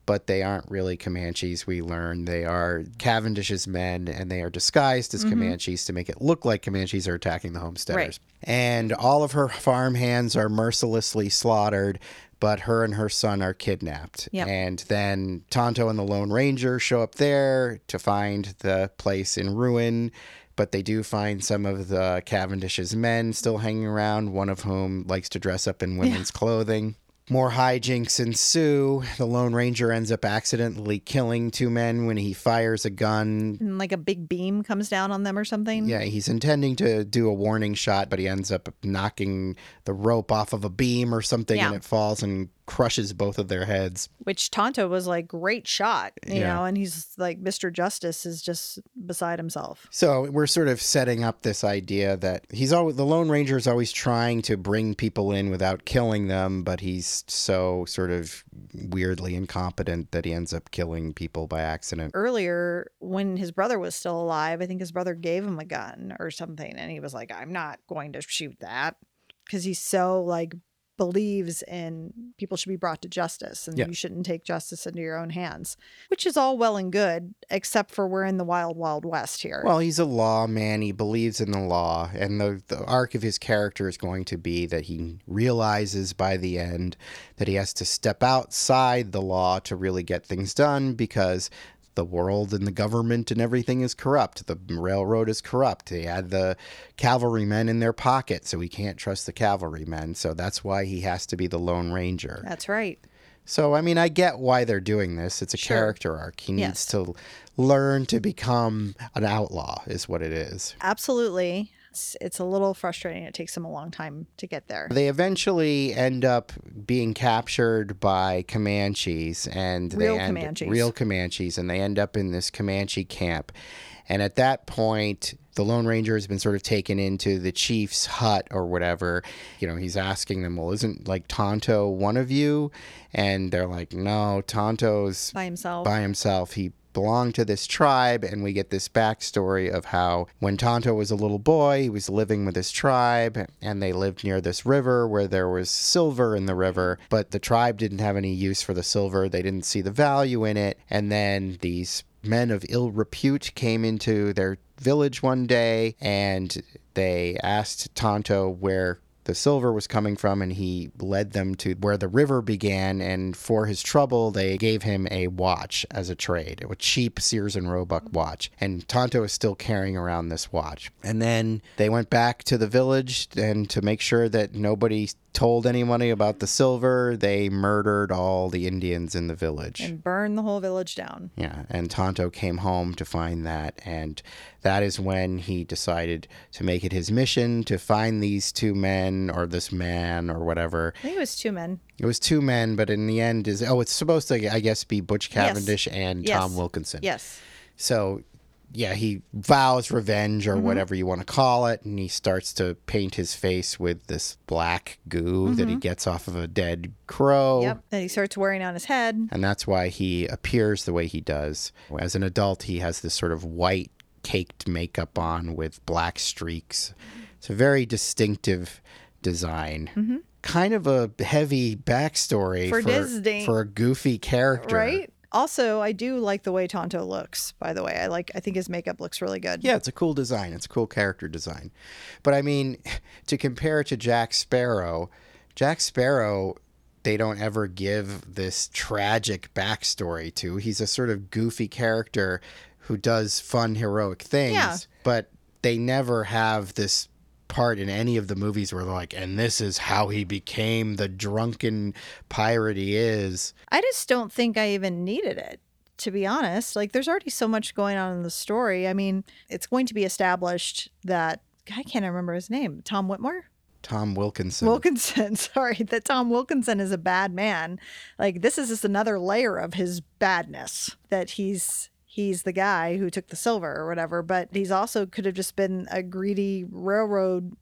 Speaker 1: But they aren't really Comanches, we learn. They are Cavendish's men, and they are disguised
Speaker 2: Mm-hmm.
Speaker 1: as Comanches to make it look like Comanches are attacking the homesteaders. And all of her farm hands are mercilessly slaughtered, but her and her son are kidnapped.
Speaker 2: Yep.
Speaker 1: And then Tonto and the Lone Ranger show up there to find the place in ruin. But they do find some of the Cavendish's men still hanging around, one of whom likes to dress up in women's clothing. More hijinks ensue. The Lone Ranger ends up accidentally killing two men when he fires a gun
Speaker 2: and like a big beam comes down on them or something.
Speaker 1: yeah, he's intending to do a warning shot, but he ends up knocking the rope off of a beam or something and it falls and crushes both of their heads.
Speaker 2: Which Tonto was like, great shot, you
Speaker 1: Yeah.
Speaker 2: know, and he's like, Mr. Justice is just beside himself.
Speaker 1: So we're sort of setting up this idea that he's always the Lone Ranger is always trying to bring people in without killing them, but he's so sort of weirdly incompetent that he ends up killing people by accident.
Speaker 2: Earlier, when his brother was still alive, I think his brother gave him a gun or something, and he was like, I'm not going to shoot that because he's so like believes in people should be brought to justice and
Speaker 1: Yeah.
Speaker 2: you shouldn't take justice into your own hands, which is all well and good, except for we're in the wild, wild west here.
Speaker 1: Well, he's a lawman. He believes in the law. And the, the arc of his character is going to be that he realizes by the end that he has to step outside the law to really get things done because the world and the government and everything is corrupt. The railroad is corrupt. They had the cavalrymen in their pocket, so he can't trust the cavalrymen. So that's why he has to be the Lone Ranger.
Speaker 2: That's right.
Speaker 1: So, I mean, I get why they're doing this. It's a
Speaker 2: Sure.
Speaker 1: character arc. He needs
Speaker 2: Yes.
Speaker 1: to learn to become an outlaw, is what it is.
Speaker 2: Absolutely. It's, it's a little frustrating. It takes them a long time to get there.
Speaker 1: They eventually end up being captured by Comanches and they
Speaker 2: Real
Speaker 1: end,
Speaker 2: Comanches.
Speaker 1: real Comanches, and they end up in this Comanche camp. And at that point, the Lone Ranger has been sort of taken into the chief's hut or whatever. You know, he's asking them, "Well, isn't like Tonto one of you?" And they're like, "No, Tonto's
Speaker 2: By himself.
Speaker 1: by himself. He belonged to this tribe, and we get this backstory of how when Tonto was a little boy, he was living with his tribe, and they lived near this river where there was silver in the river, but the tribe didn't have any use for the silver. They didn't see the value in it. And then these men of ill repute came into their village one day and they asked Tonto where the silver was coming from and he led them to where the river began and for his trouble they gave him a watch as a trade a cheap sears and roebuck watch. And tonto is still carrying around this watch. And then they went back to the village and to make sure that nobody told anybody about the silver they murdered all the indians in the village.
Speaker 2: And burned the whole village down.
Speaker 1: yeah, and Tonto came home to find that, and that is when he decided to make it his mission to find these two men or this man or whatever.
Speaker 2: I think it was two men.
Speaker 1: It was two men, but in the end, is oh, it's supposed to, I guess, be Butch Cavendish and
Speaker 2: Yes.
Speaker 1: Tom Wilkinson.
Speaker 2: Yes.
Speaker 1: So, yeah, he vows revenge
Speaker 2: Mm-hmm.
Speaker 1: or whatever you want to call it, and he starts to paint his face with this black goo that he gets off of a dead crow.
Speaker 2: Mm-hmm. Yep. That he starts wearing on his head.
Speaker 1: And that's why he appears the way he does. As an adult, he has this sort of white caked makeup on with black streaks. It's a very distinctive design. Kind of a heavy backstory
Speaker 2: Mm-hmm. For Disney.
Speaker 1: for a goofy character.
Speaker 2: Right? Also, I do like the way Tonto looks, by the way. I like I think his makeup looks really good.
Speaker 1: Yeah, it's a cool design. It's a cool character design. But I mean, to compare it to Jack Sparrow, Jack Sparrow, they don't ever give this tragic backstory to. He's a sort of goofy character who does fun, heroic things,
Speaker 2: Yeah.
Speaker 1: but they never have this part in any of the movies where they're like, and this is how he became the drunken pirate he is.
Speaker 2: I just don't think I even needed it, to be honest. Like, there's already so much going on in the story. I mean, it's going to be established that I can't remember his name, Tom Whitmore.
Speaker 1: Tom Wilkinson.
Speaker 2: Wilkinson, sorry, that Tom Wilkinson is a bad man. Like this is just another layer of his badness that he's he's the guy who took the silver or whatever, but he's also could have just been a greedy railroad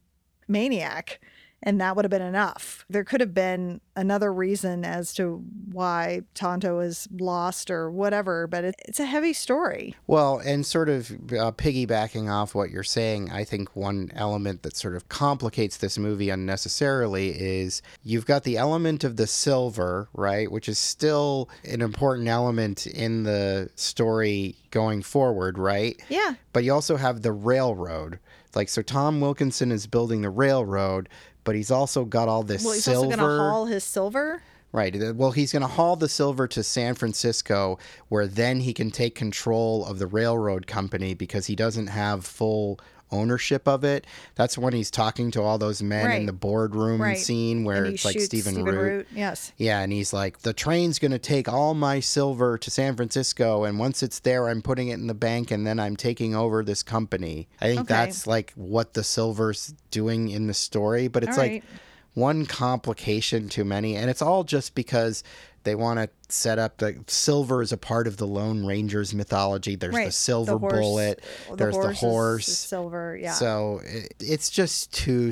Speaker 2: maniac and that would have been enough. There could have been another reason as to why Tonto is lost or whatever, but it, it's a heavy story.
Speaker 1: Well, and sort of uh, piggybacking off what you're saying, I think one element that sort of complicates this movie unnecessarily is you've got the element of the silver, right, which is still an important element in the story going forward, right?
Speaker 2: Yeah.
Speaker 1: But you also have the railroad. Like, so Tom Wilkinson is building the railroad, but he's also got all this
Speaker 2: Well, he's
Speaker 1: silver.
Speaker 2: also going to haul his silver.
Speaker 1: Right. Well, he's going to haul the silver to San Francisco, where then he can take control of the railroad company because he doesn't have full ownership of it. That's when he's talking to all those men in the boardroom
Speaker 2: Right.
Speaker 1: scene where it's like Stephen,
Speaker 2: Stephen
Speaker 1: Root.
Speaker 2: Yes.
Speaker 1: Yeah, and he's like, the train's going to take all my silver to San Francisco, and once it's there, I'm putting it in the bank, and then I'm taking over this company. I think
Speaker 2: Okay.
Speaker 1: that's like what the silver's doing in the story, but it's
Speaker 2: All
Speaker 1: like
Speaker 2: right.
Speaker 1: one complication too many, and it's all just because they want to set up the silver is a part of the Lone Ranger's mythology. There's the
Speaker 2: Right.
Speaker 1: silver
Speaker 2: horse-
Speaker 1: bullet. There's the
Speaker 2: is-
Speaker 1: horse.
Speaker 2: is silver. Yeah.
Speaker 1: So it, it's just too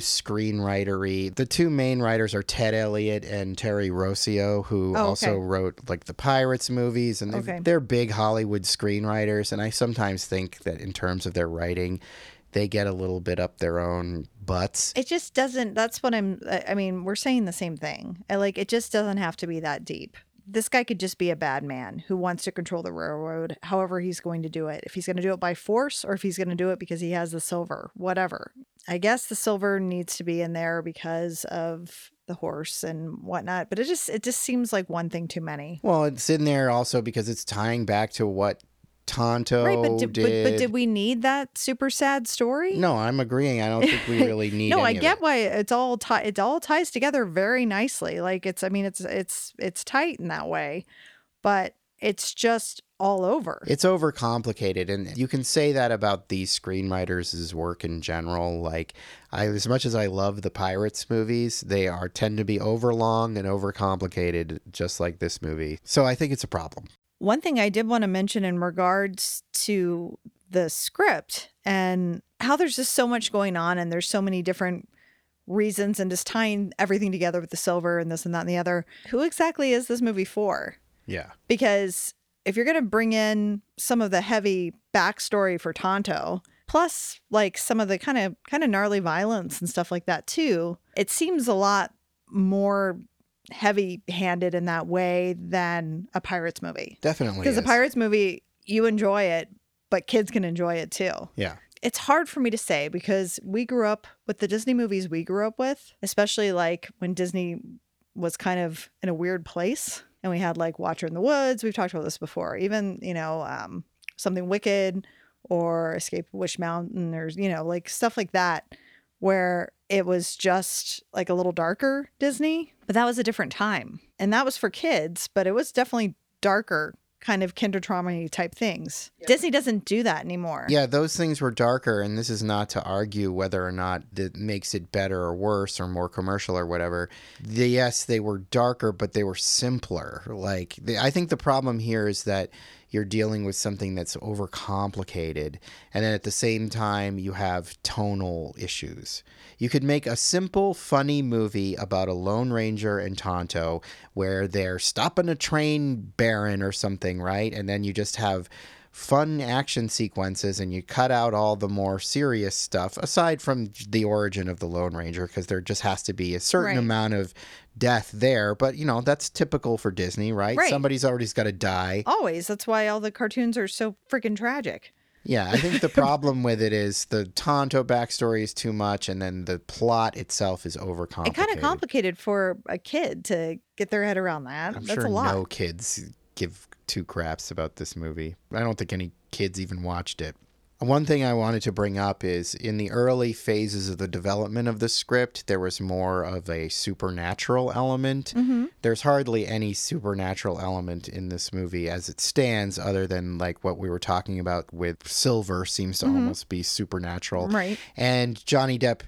Speaker 1: screenwritery. The two main writers are Ted Elliott and Terry Rossio, who
Speaker 2: Oh,
Speaker 1: also wrote like the Pirates movies, and
Speaker 2: Okay.
Speaker 1: they're big Hollywood screenwriters. And I sometimes think that in terms of their writing, they get a little bit up their own butts.
Speaker 2: it just doesn't. That's what I'm. I mean, we're saying the same thing. I like it. Just doesn't have to be that deep. This guy could just be a bad man who wants to control the railroad. However, he's going to do it. If he's going to do it by force, or if he's going to do it because he has the silver, whatever. I guess the silver needs to be in there because of the horse and whatnot. But it just it just seems like one thing too many.
Speaker 1: Well, it's in there also because it's tying back to what Tonto
Speaker 2: right, but did,
Speaker 1: did.
Speaker 2: But, but did we need that super sad story?
Speaker 1: No, I'm agreeing. I don't think we really need.
Speaker 2: no, I get
Speaker 1: it.
Speaker 2: why it's all ti- it all ties together very nicely. Like it's I mean it's it's it's tight in that way, but it's just all over.
Speaker 1: It's overcomplicated, and you can say that about these screenwriters' work in general. Like, I, as much as I love the Pirates movies, they are tend to be overlong and overcomplicated, just like this movie. So I think it's a problem.
Speaker 2: One thing I did want to mention in regards to the script and how there's just so much going on and there's so many different reasons and just tying everything together with the silver and this and that and the other. Who exactly is this movie for?
Speaker 1: Yeah,
Speaker 2: because if you're going to bring in some of the heavy backstory for Tonto, plus like some of the kind of kind of gnarly violence and stuff like that too, it seems a lot more heavy-handed in that way than a Pirates movie.
Speaker 1: definitely.
Speaker 2: Because a. Pirates movie, you enjoy it, but kids can enjoy it too
Speaker 1: Yeah,
Speaker 2: it's hard for me to say because we grew up with the Disney movies we grew up with, especially like when Disney was kind of in a weird place and we had like Watcher in the Woods. We've talked about this before. Even, you know, um, something wicked or Escape Witch Mountain or, you know, like stuff like that where it was just like a little darker Disney, but that was a different time. And that was for kids, but it was definitely darker kind of kinder trauma type things. Disney doesn't do that anymore.
Speaker 1: yeah. Those things were darker, and this is not to argue whether or not that makes it better or worse or more commercial or whatever. The, yes, they were darker, but they were simpler. Like the, I think the problem here is that you're dealing with something that's overcomplicated, and then at the same time you have tonal issues. You could make a simple, funny movie about a Lone Ranger and Tonto where they're stopping a train baron or something, right? And then you just have fun action sequences and you cut out all the more serious stuff aside from the origin of the Lone Ranger because there just has to be a certain
Speaker 2: Right.
Speaker 1: amount of death there but you know that's typical for Disney right,
Speaker 2: Right.
Speaker 1: somebody's already got to die
Speaker 2: Always. That's why all the cartoons are so freaking tragic.
Speaker 1: yeah I think the problem with it is the Tonto backstory is too much and then the plot itself is overcomplicated
Speaker 2: It's kind of complicated for a kid to get their head around that.
Speaker 1: I'm
Speaker 2: That's
Speaker 1: sure
Speaker 2: a lot.
Speaker 1: no kids give two craps about this movie I don't think any kids even watched it One thing I wanted to bring up is in the early phases of the development of the script, there was more of a supernatural element.
Speaker 2: Mm-hmm.
Speaker 1: There's hardly any supernatural element in this movie as it stands, other than like what we were talking about with Silver seems to almost be supernatural.
Speaker 2: Right.
Speaker 1: And Johnny Depp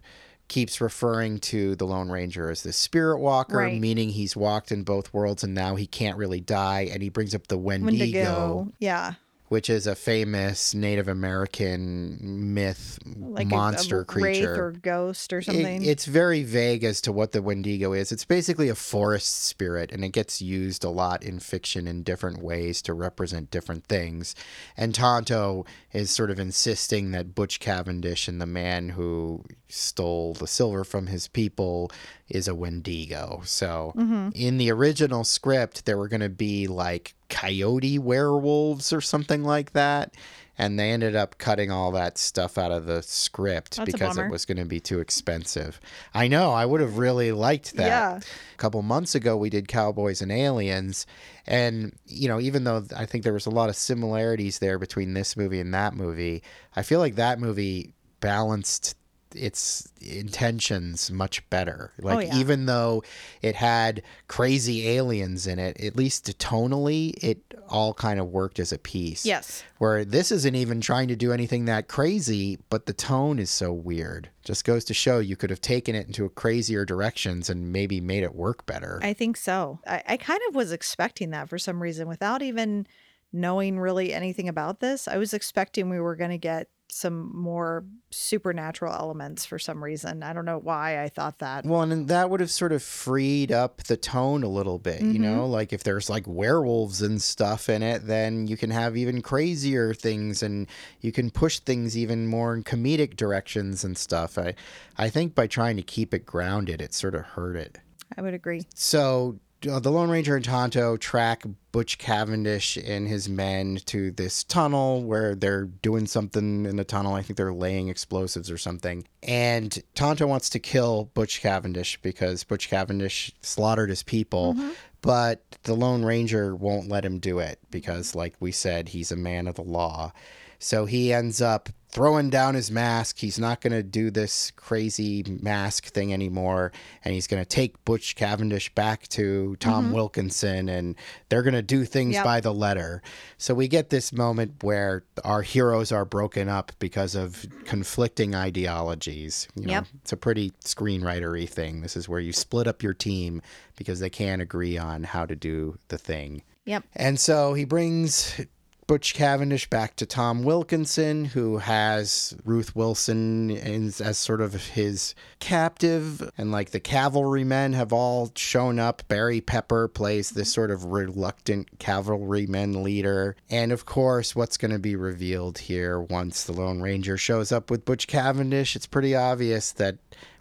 Speaker 1: keeps referring to the Lone Ranger as the spirit walker,
Speaker 2: Right.
Speaker 1: meaning he's walked in both worlds and now he can't really die. And he brings up the Wendigo,
Speaker 2: Wendigo. Yeah.
Speaker 1: Which is a famous Native American myth
Speaker 2: Like
Speaker 1: monster
Speaker 2: a,
Speaker 1: creature.
Speaker 2: wraith or ghost or
Speaker 1: It-
Speaker 2: something.
Speaker 1: it's very vague as to what the Wendigo is. It's basically a forest spirit, and it gets used a lot in fiction in different ways to represent different things. And Tonto is sort of insisting that Butch Cavendish and the man who stole the silver from his people is a Wendigo. So
Speaker 2: Mm-hmm.
Speaker 1: in the original script, there were going to be like coyote werewolves or something like that. And they ended up cutting all that stuff out of the script
Speaker 2: That's
Speaker 1: because it was going to be too expensive. I know. I would have really liked that.
Speaker 2: Yeah.
Speaker 1: A couple months ago, we did Cowboys and Aliens. And, you know, even though I think there was a lot of similarities there between this movie and that movie, I feel like that movie balanced its intentions much better. Oh, like,
Speaker 2: Oh, yeah.
Speaker 1: even though it had crazy aliens in it, at least tonally, it all kind of worked as a piece
Speaker 2: yes.
Speaker 1: where this isn't even trying to do anything that crazy, but the tone is so weird. Just goes to show you could have taken it into crazier directions and maybe made it work better.
Speaker 2: I think so. I, I kind of was expecting that for some reason without even knowing really anything about this. I was expecting we were going to get some more supernatural elements for some reason. I don't know why I thought that.
Speaker 1: well, and that would have sort of freed up the tone a little bit, you know? Mm-hmm. Like if there's like werewolves and stuff in it, then you can have even crazier things and you can push things even more in comedic directions and stuff. I I think by trying to keep it grounded, it sort of hurt it.
Speaker 2: I would agree.
Speaker 1: So uh, the Lone Ranger and Tonto track Butch Cavendish and his men to this tunnel where they're doing something in the tunnel. I think they're laying explosives or something. And Tonto wants to kill Butch Cavendish because Butch Cavendish slaughtered his people. But the Lone Ranger won't let him do it because, like we said, he's a man of the law. So he ends up throwing down his mask. He's not going to do this crazy mask thing anymore. And he's going to take Butch Cavendish back to Tom mm-hmm. Wilkinson and they're going to do things
Speaker 2: Yep.
Speaker 1: by the letter. So we get this moment where our heroes are broken up because of conflicting ideologies. You know,
Speaker 2: Yep.
Speaker 1: it's a pretty screenwritery thing. This is where you split up your team because they can't agree on how to do the thing.
Speaker 2: Yep.
Speaker 1: And so he brings Butch Cavendish back to Tom Wilkinson, who has Ruth Wilson as, sort of his captive. And like the cavalrymen have all shown up. Barry Pepper plays this sort of reluctant cavalryman leader. And of course, what's going to be revealed here once the Lone Ranger shows up with Butch Cavendish, it's pretty obvious that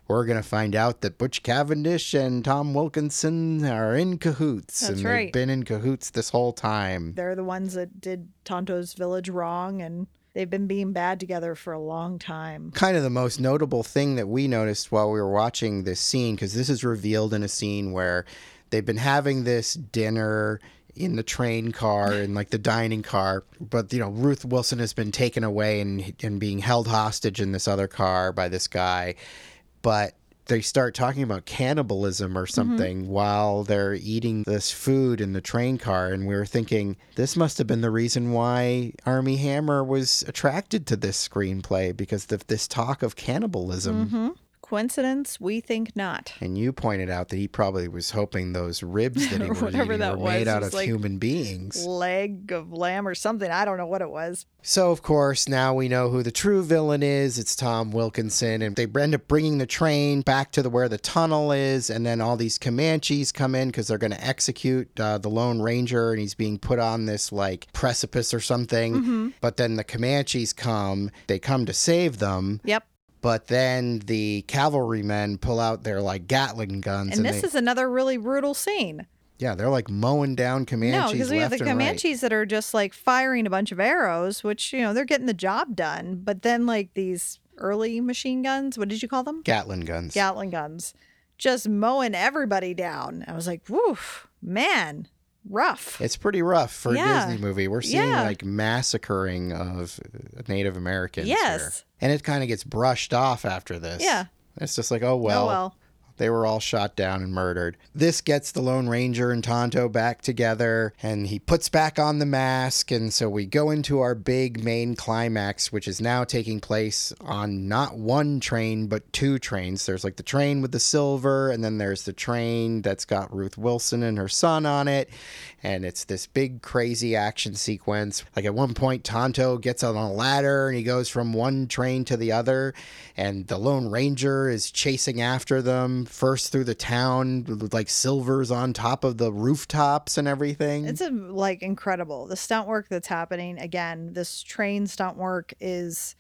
Speaker 1: we're going to find out that Butch Cavendish and Tom Wilkinson are in cahoots.
Speaker 2: That's
Speaker 1: and
Speaker 2: right.
Speaker 1: they've been in cahoots this whole time.
Speaker 2: They're the ones that did Tonto's village wrong and they've been being bad together for a long time.
Speaker 1: Kind of the most notable thing that we noticed while we were watching this scene, because this is revealed in a scene where they've been having this dinner in the train car and like the dining car but you know Ruth Wilson has been taken away and and being held hostage in this other car by this guy but they start talking about cannibalism or mm-hmm. something while they're eating this food in the train car. And we were thinking this must have been the reason why Armie Hammer was attracted to this screenplay because of this talk of cannibalism mm-hmm.
Speaker 2: Coincidence? We think not.
Speaker 1: and you pointed out that he probably was hoping those ribs that he was
Speaker 2: whatever
Speaker 1: eating were made out of
Speaker 2: like
Speaker 1: human beings.
Speaker 2: Leg of lamb or something. I don't know what it was.
Speaker 1: So, of course, now we know who the true villain is. It's Tom Wilkinson. And they end up bringing the train back to the where the tunnel is. And then all these Comanches come in because they're going to execute uh, the Lone Ranger. And he's being put on this like precipice or something. But then the Comanches come. They come to save them.
Speaker 2: Yep.
Speaker 1: But then the cavalrymen pull out their like Gatling guns.
Speaker 2: And this
Speaker 1: they,
Speaker 2: is another really brutal scene.
Speaker 1: yeah, they're like mowing down Comanches.
Speaker 2: no, because we have the
Speaker 1: and right.
Speaker 2: Comanches that are just like firing a bunch of arrows, which, you know, they're getting the job done. But then, like, these early machine guns, what did you call them?
Speaker 1: Gatling guns.
Speaker 2: Gatling guns, just mowing everybody down. I was like, woof, man, rough.
Speaker 1: It's pretty rough for
Speaker 2: Yeah.
Speaker 1: a Disney movie. We're seeing
Speaker 2: Yeah.
Speaker 1: like massacring of Native Americans.
Speaker 2: Yes.
Speaker 1: here. And it kind of gets brushed off after this.
Speaker 2: Yeah.
Speaker 1: It's just like, oh well,
Speaker 2: oh well.
Speaker 1: They were all shot down and murdered. This gets the Lone Ranger and Tonto back together, and he puts back on the mask. And so we go into our big main climax, which is now taking place on not one train, but two trains. There's like the train with the silver, and then there's the train that's got Ruth Wilson and her son on it. And it's this big, crazy action sequence. Like at one point, Tonto gets on a ladder and he goes from one train to the other, and the Lone Ranger is chasing after them first through the town with like silvers on top of the rooftops and everything.
Speaker 2: It's a, like incredible. The stunt work that's happening again, this train stunt work is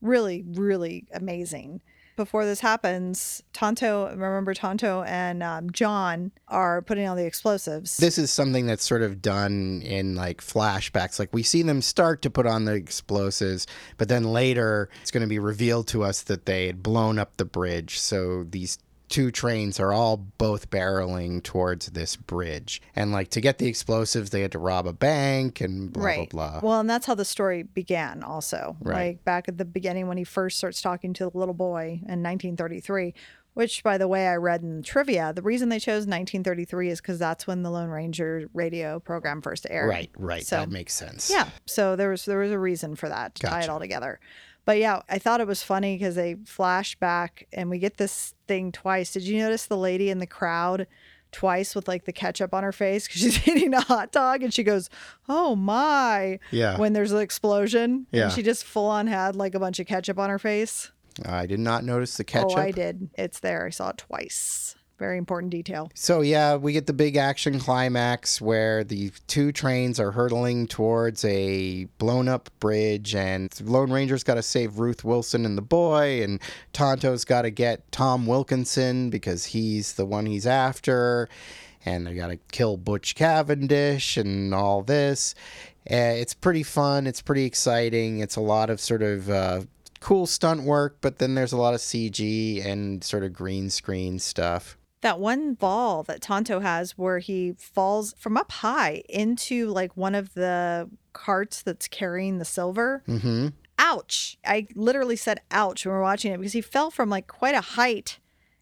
Speaker 2: really, really amazing. Before this happens, Tonto, remember Tonto and um, John are putting on the explosives.
Speaker 1: this is something that's sort of done in like flashbacks. Like we see them start to put on the explosives, but then later it's going to be revealed to us that they had blown up the bridge. So these two trains are all both barreling towards this bridge. And like to get the explosives, they had to rob a bank and blah,
Speaker 2: right.
Speaker 1: blah, blah.
Speaker 2: Well, and that's how the story began also.
Speaker 1: Right.
Speaker 2: Like back at the beginning when he first starts talking to the little boy in 1933, which by the way I read in trivia, the reason they chose 1933 is cuz that's when the Lone Ranger radio program first aired.
Speaker 1: right, right.
Speaker 2: So-
Speaker 1: that makes sense.
Speaker 2: Yeah. So there was there was a reason for that to tie it all together. But yeah, I thought it was funny because they flash back and we get this thing twice. Did you notice the lady in the crowd twice with like the ketchup on her face because she's eating a hot dog and she goes, "Oh my!"
Speaker 1: Yeah.
Speaker 2: When there's an explosion,
Speaker 1: Yeah.
Speaker 2: she just full on had like a bunch of ketchup on her face.
Speaker 1: I did not notice the ketchup.
Speaker 2: Oh, I did. It's there. I saw it twice. Very important detail.
Speaker 1: So yeah, we get the big action climax where the two trains are hurtling towards a blown up bridge, and Lone Ranger's got to save Ruth Wilson and the boy, and Tonto's got to get Tom Wilkinson because he's the one he's after, and they got to kill Butch Cavendish and all this. Uh, it's pretty fun. It's pretty exciting. It's a lot of sort of. Uh, Cool stunt work, but then there's a lot of CG and sort of green screen stuff.
Speaker 2: That one ball that Tonto has where he falls from up high into like one of the carts that's carrying the silver.
Speaker 1: Mm-hmm.
Speaker 2: Ouch. I literally said ouch when we are watching it because he fell from like quite a height.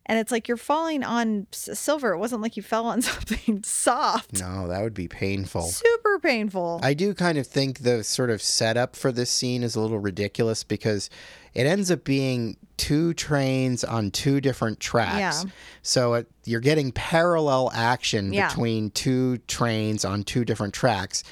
Speaker 2: And it's like you're falling on silver. It wasn't like you fell on something soft.
Speaker 1: No, that would be painful.
Speaker 2: Super painful.
Speaker 1: I do kind of think the sort of setup for this scene is a little ridiculous because it ends up being two trains on two different tracks.
Speaker 2: Yeah.
Speaker 1: So it, you're getting parallel action
Speaker 2: Yeah.
Speaker 1: between two trains on two different tracks.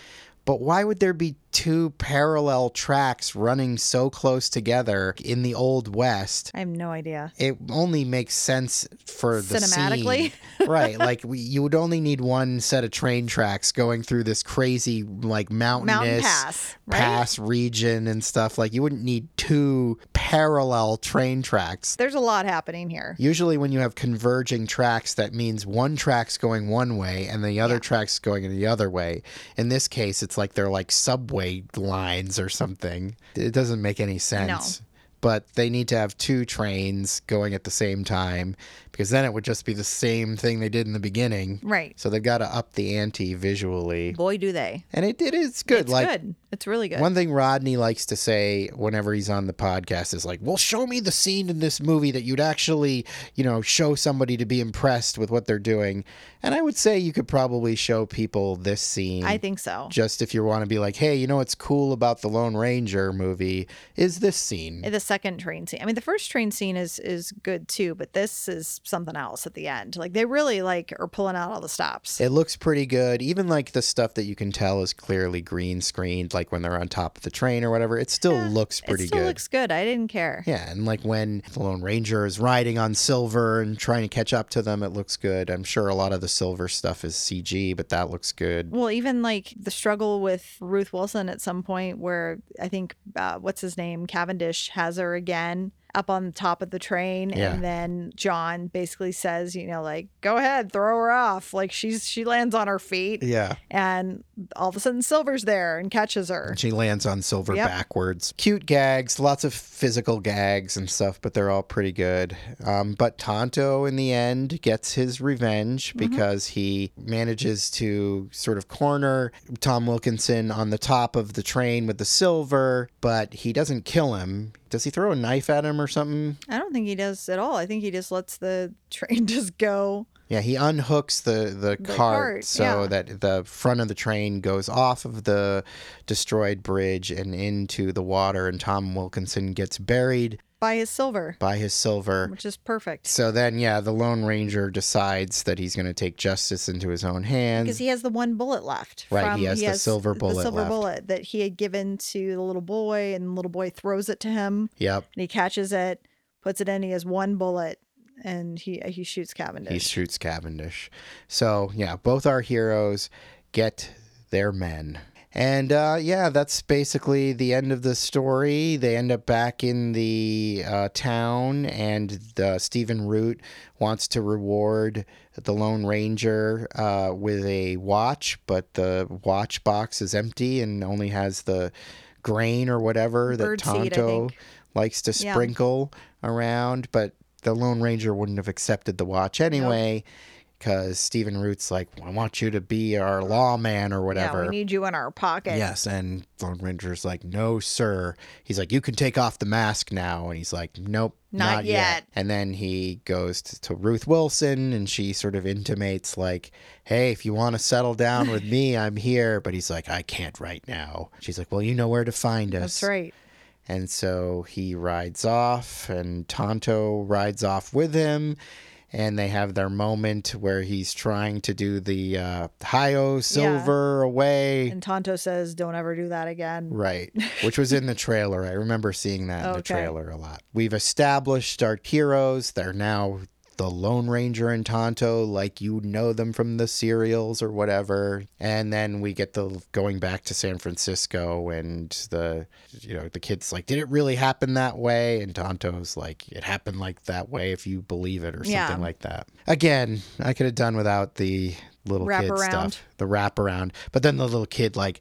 Speaker 1: But why would there be two parallel tracks running so close together in the Old West?
Speaker 2: I have no idea.
Speaker 1: it only makes sense for the
Speaker 2: Cinematically?
Speaker 1: scene. right like we, you would only need one set of train tracks going through this crazy like mountainous
Speaker 2: Mountain pass, right?
Speaker 1: pass region and stuff like you wouldn't need two parallel train tracks
Speaker 2: There's a lot happening here.
Speaker 1: Usually, when you have converging tracks, that means one track's going one way and the other
Speaker 2: Yeah.
Speaker 1: track's going the other way. In this case, it's like they're like subway lines or something. It doesn't make any sense. But they need to have two trains going at the same time because then it would just be the same thing they did in the beginning.
Speaker 2: Right.
Speaker 1: So they've got to up the ante visually.
Speaker 2: Boy, do they.
Speaker 1: And it, it is good.
Speaker 2: It's
Speaker 1: like
Speaker 2: good. It's really good.
Speaker 1: one thing Rodney likes to say whenever he's on the podcast is like, "Well, show me the scene in this movie that you'd actually, you know, show somebody to be impressed with what they're doing." And I would say you could probably show people this scene.
Speaker 2: I think so.
Speaker 1: just if you want to be like, "Hey, you know what's cool about the Lone Ranger movie is this scene."
Speaker 2: The second train scene. I mean, the first train scene is is good too, but this is something else at the end. Like they really like are pulling out all the stops.
Speaker 1: It looks pretty good. Even like the stuff that you can tell is clearly green screened, like when they're on top of the train or whatever, it still
Speaker 2: Yeah,
Speaker 1: looks pretty good.
Speaker 2: it still
Speaker 1: good.
Speaker 2: looks good. I didn't care.
Speaker 1: Yeah, and like when the Lone Ranger is riding on Silver and trying to catch up to them, it looks good. I'm sure a lot of the Silver stuff is CG, but that looks good.
Speaker 2: Well, even like the struggle with Ruth Wilson at some point, where I think uh, what's his name, Cavendish has her again up on the top of the train,
Speaker 1: Yeah.
Speaker 2: and then John basically says, you know, like go ahead, throw her off. Like she's she lands on her feet,
Speaker 1: Yeah.
Speaker 2: and all of a sudden Silver's there and catches her.
Speaker 1: She lands on Silver
Speaker 2: Yep.
Speaker 1: backwards. Cute gags, lots of physical gags and stuff, but they're all pretty good. Um, but Tonto, in the end, gets his revenge because he manages to sort of corner Tom Wilkinson on the top of the train with the silver, but he doesn't kill him. Does he throw a knife at him or something?
Speaker 2: I don't think he does at all. I think he just lets the train just go.
Speaker 1: Yeah, he unhooks the, the,
Speaker 2: The
Speaker 1: cart,
Speaker 2: cart,
Speaker 1: so
Speaker 2: yeah.
Speaker 1: that the front of the train goes off of the destroyed bridge and into the water, and Tom Wilkinson gets buried
Speaker 2: By his silver,
Speaker 1: by his silver.
Speaker 2: which is perfect.
Speaker 1: So then, yeah, the Lone Ranger decides that he's going to take justice into his own hands.
Speaker 2: Because he has the one bullet left.
Speaker 1: Right, he has the silver bullet
Speaker 2: The silver
Speaker 1: left.
Speaker 2: bullet that he had given to the little boy, and the little boy throws it to him,
Speaker 1: yep,
Speaker 2: and he catches it, puts it in. He has one bullet, and he he shoots Cavendish.
Speaker 1: he shoots Cavendish. So, yeah, both our heroes get their men. And uh, yeah, that's basically the end of the story. They end up back in the uh, town, and the, Stephen Root wants to reward the Lone Ranger uh, with a watch, but the watch box is empty and only has the grain or whatever that Tonto
Speaker 2: think.
Speaker 1: likes to
Speaker 2: Yeah.
Speaker 1: sprinkle around. But the Lone Ranger wouldn't have accepted the watch anyway. Because Stephen Root's like, I want you to be our lawman or whatever.
Speaker 2: Yeah, we need you in our pocket.
Speaker 1: Yes, and Lone Ranger's like, "No, sir." He's like, "You can take off the mask now," and he's like, "Nope,
Speaker 2: Not
Speaker 1: not, yet.
Speaker 2: yet.
Speaker 1: And then he goes to, to Ruth Wilson, and she sort of intimates like, "Hey, if you want to settle down with me, I'm here." But he's like, "I can't right now." She's like, "Well, you know where to find us."
Speaker 2: That's right.
Speaker 1: And so he rides off, and Tonto rides off with him. And they have their moment where he's trying to do the uh, Hi-yo silver away.
Speaker 2: And Tonto says, "Don't ever do that again."
Speaker 1: Right, which was in the trailer. I remember seeing that in the trailer a lot. We've established our heroes. They're now the Lone Ranger and Tonto, like you know them from the serials or whatever. And then we get the going back to San Francisco, and the you know the kids like, did it really happen that way? And Tonto's like, it happened like that way if you believe it or something
Speaker 2: Yeah.
Speaker 1: like that. Again, I could have done without the little kid
Speaker 2: Wraparound.
Speaker 1: stuff, the wraparound. But then the little kid like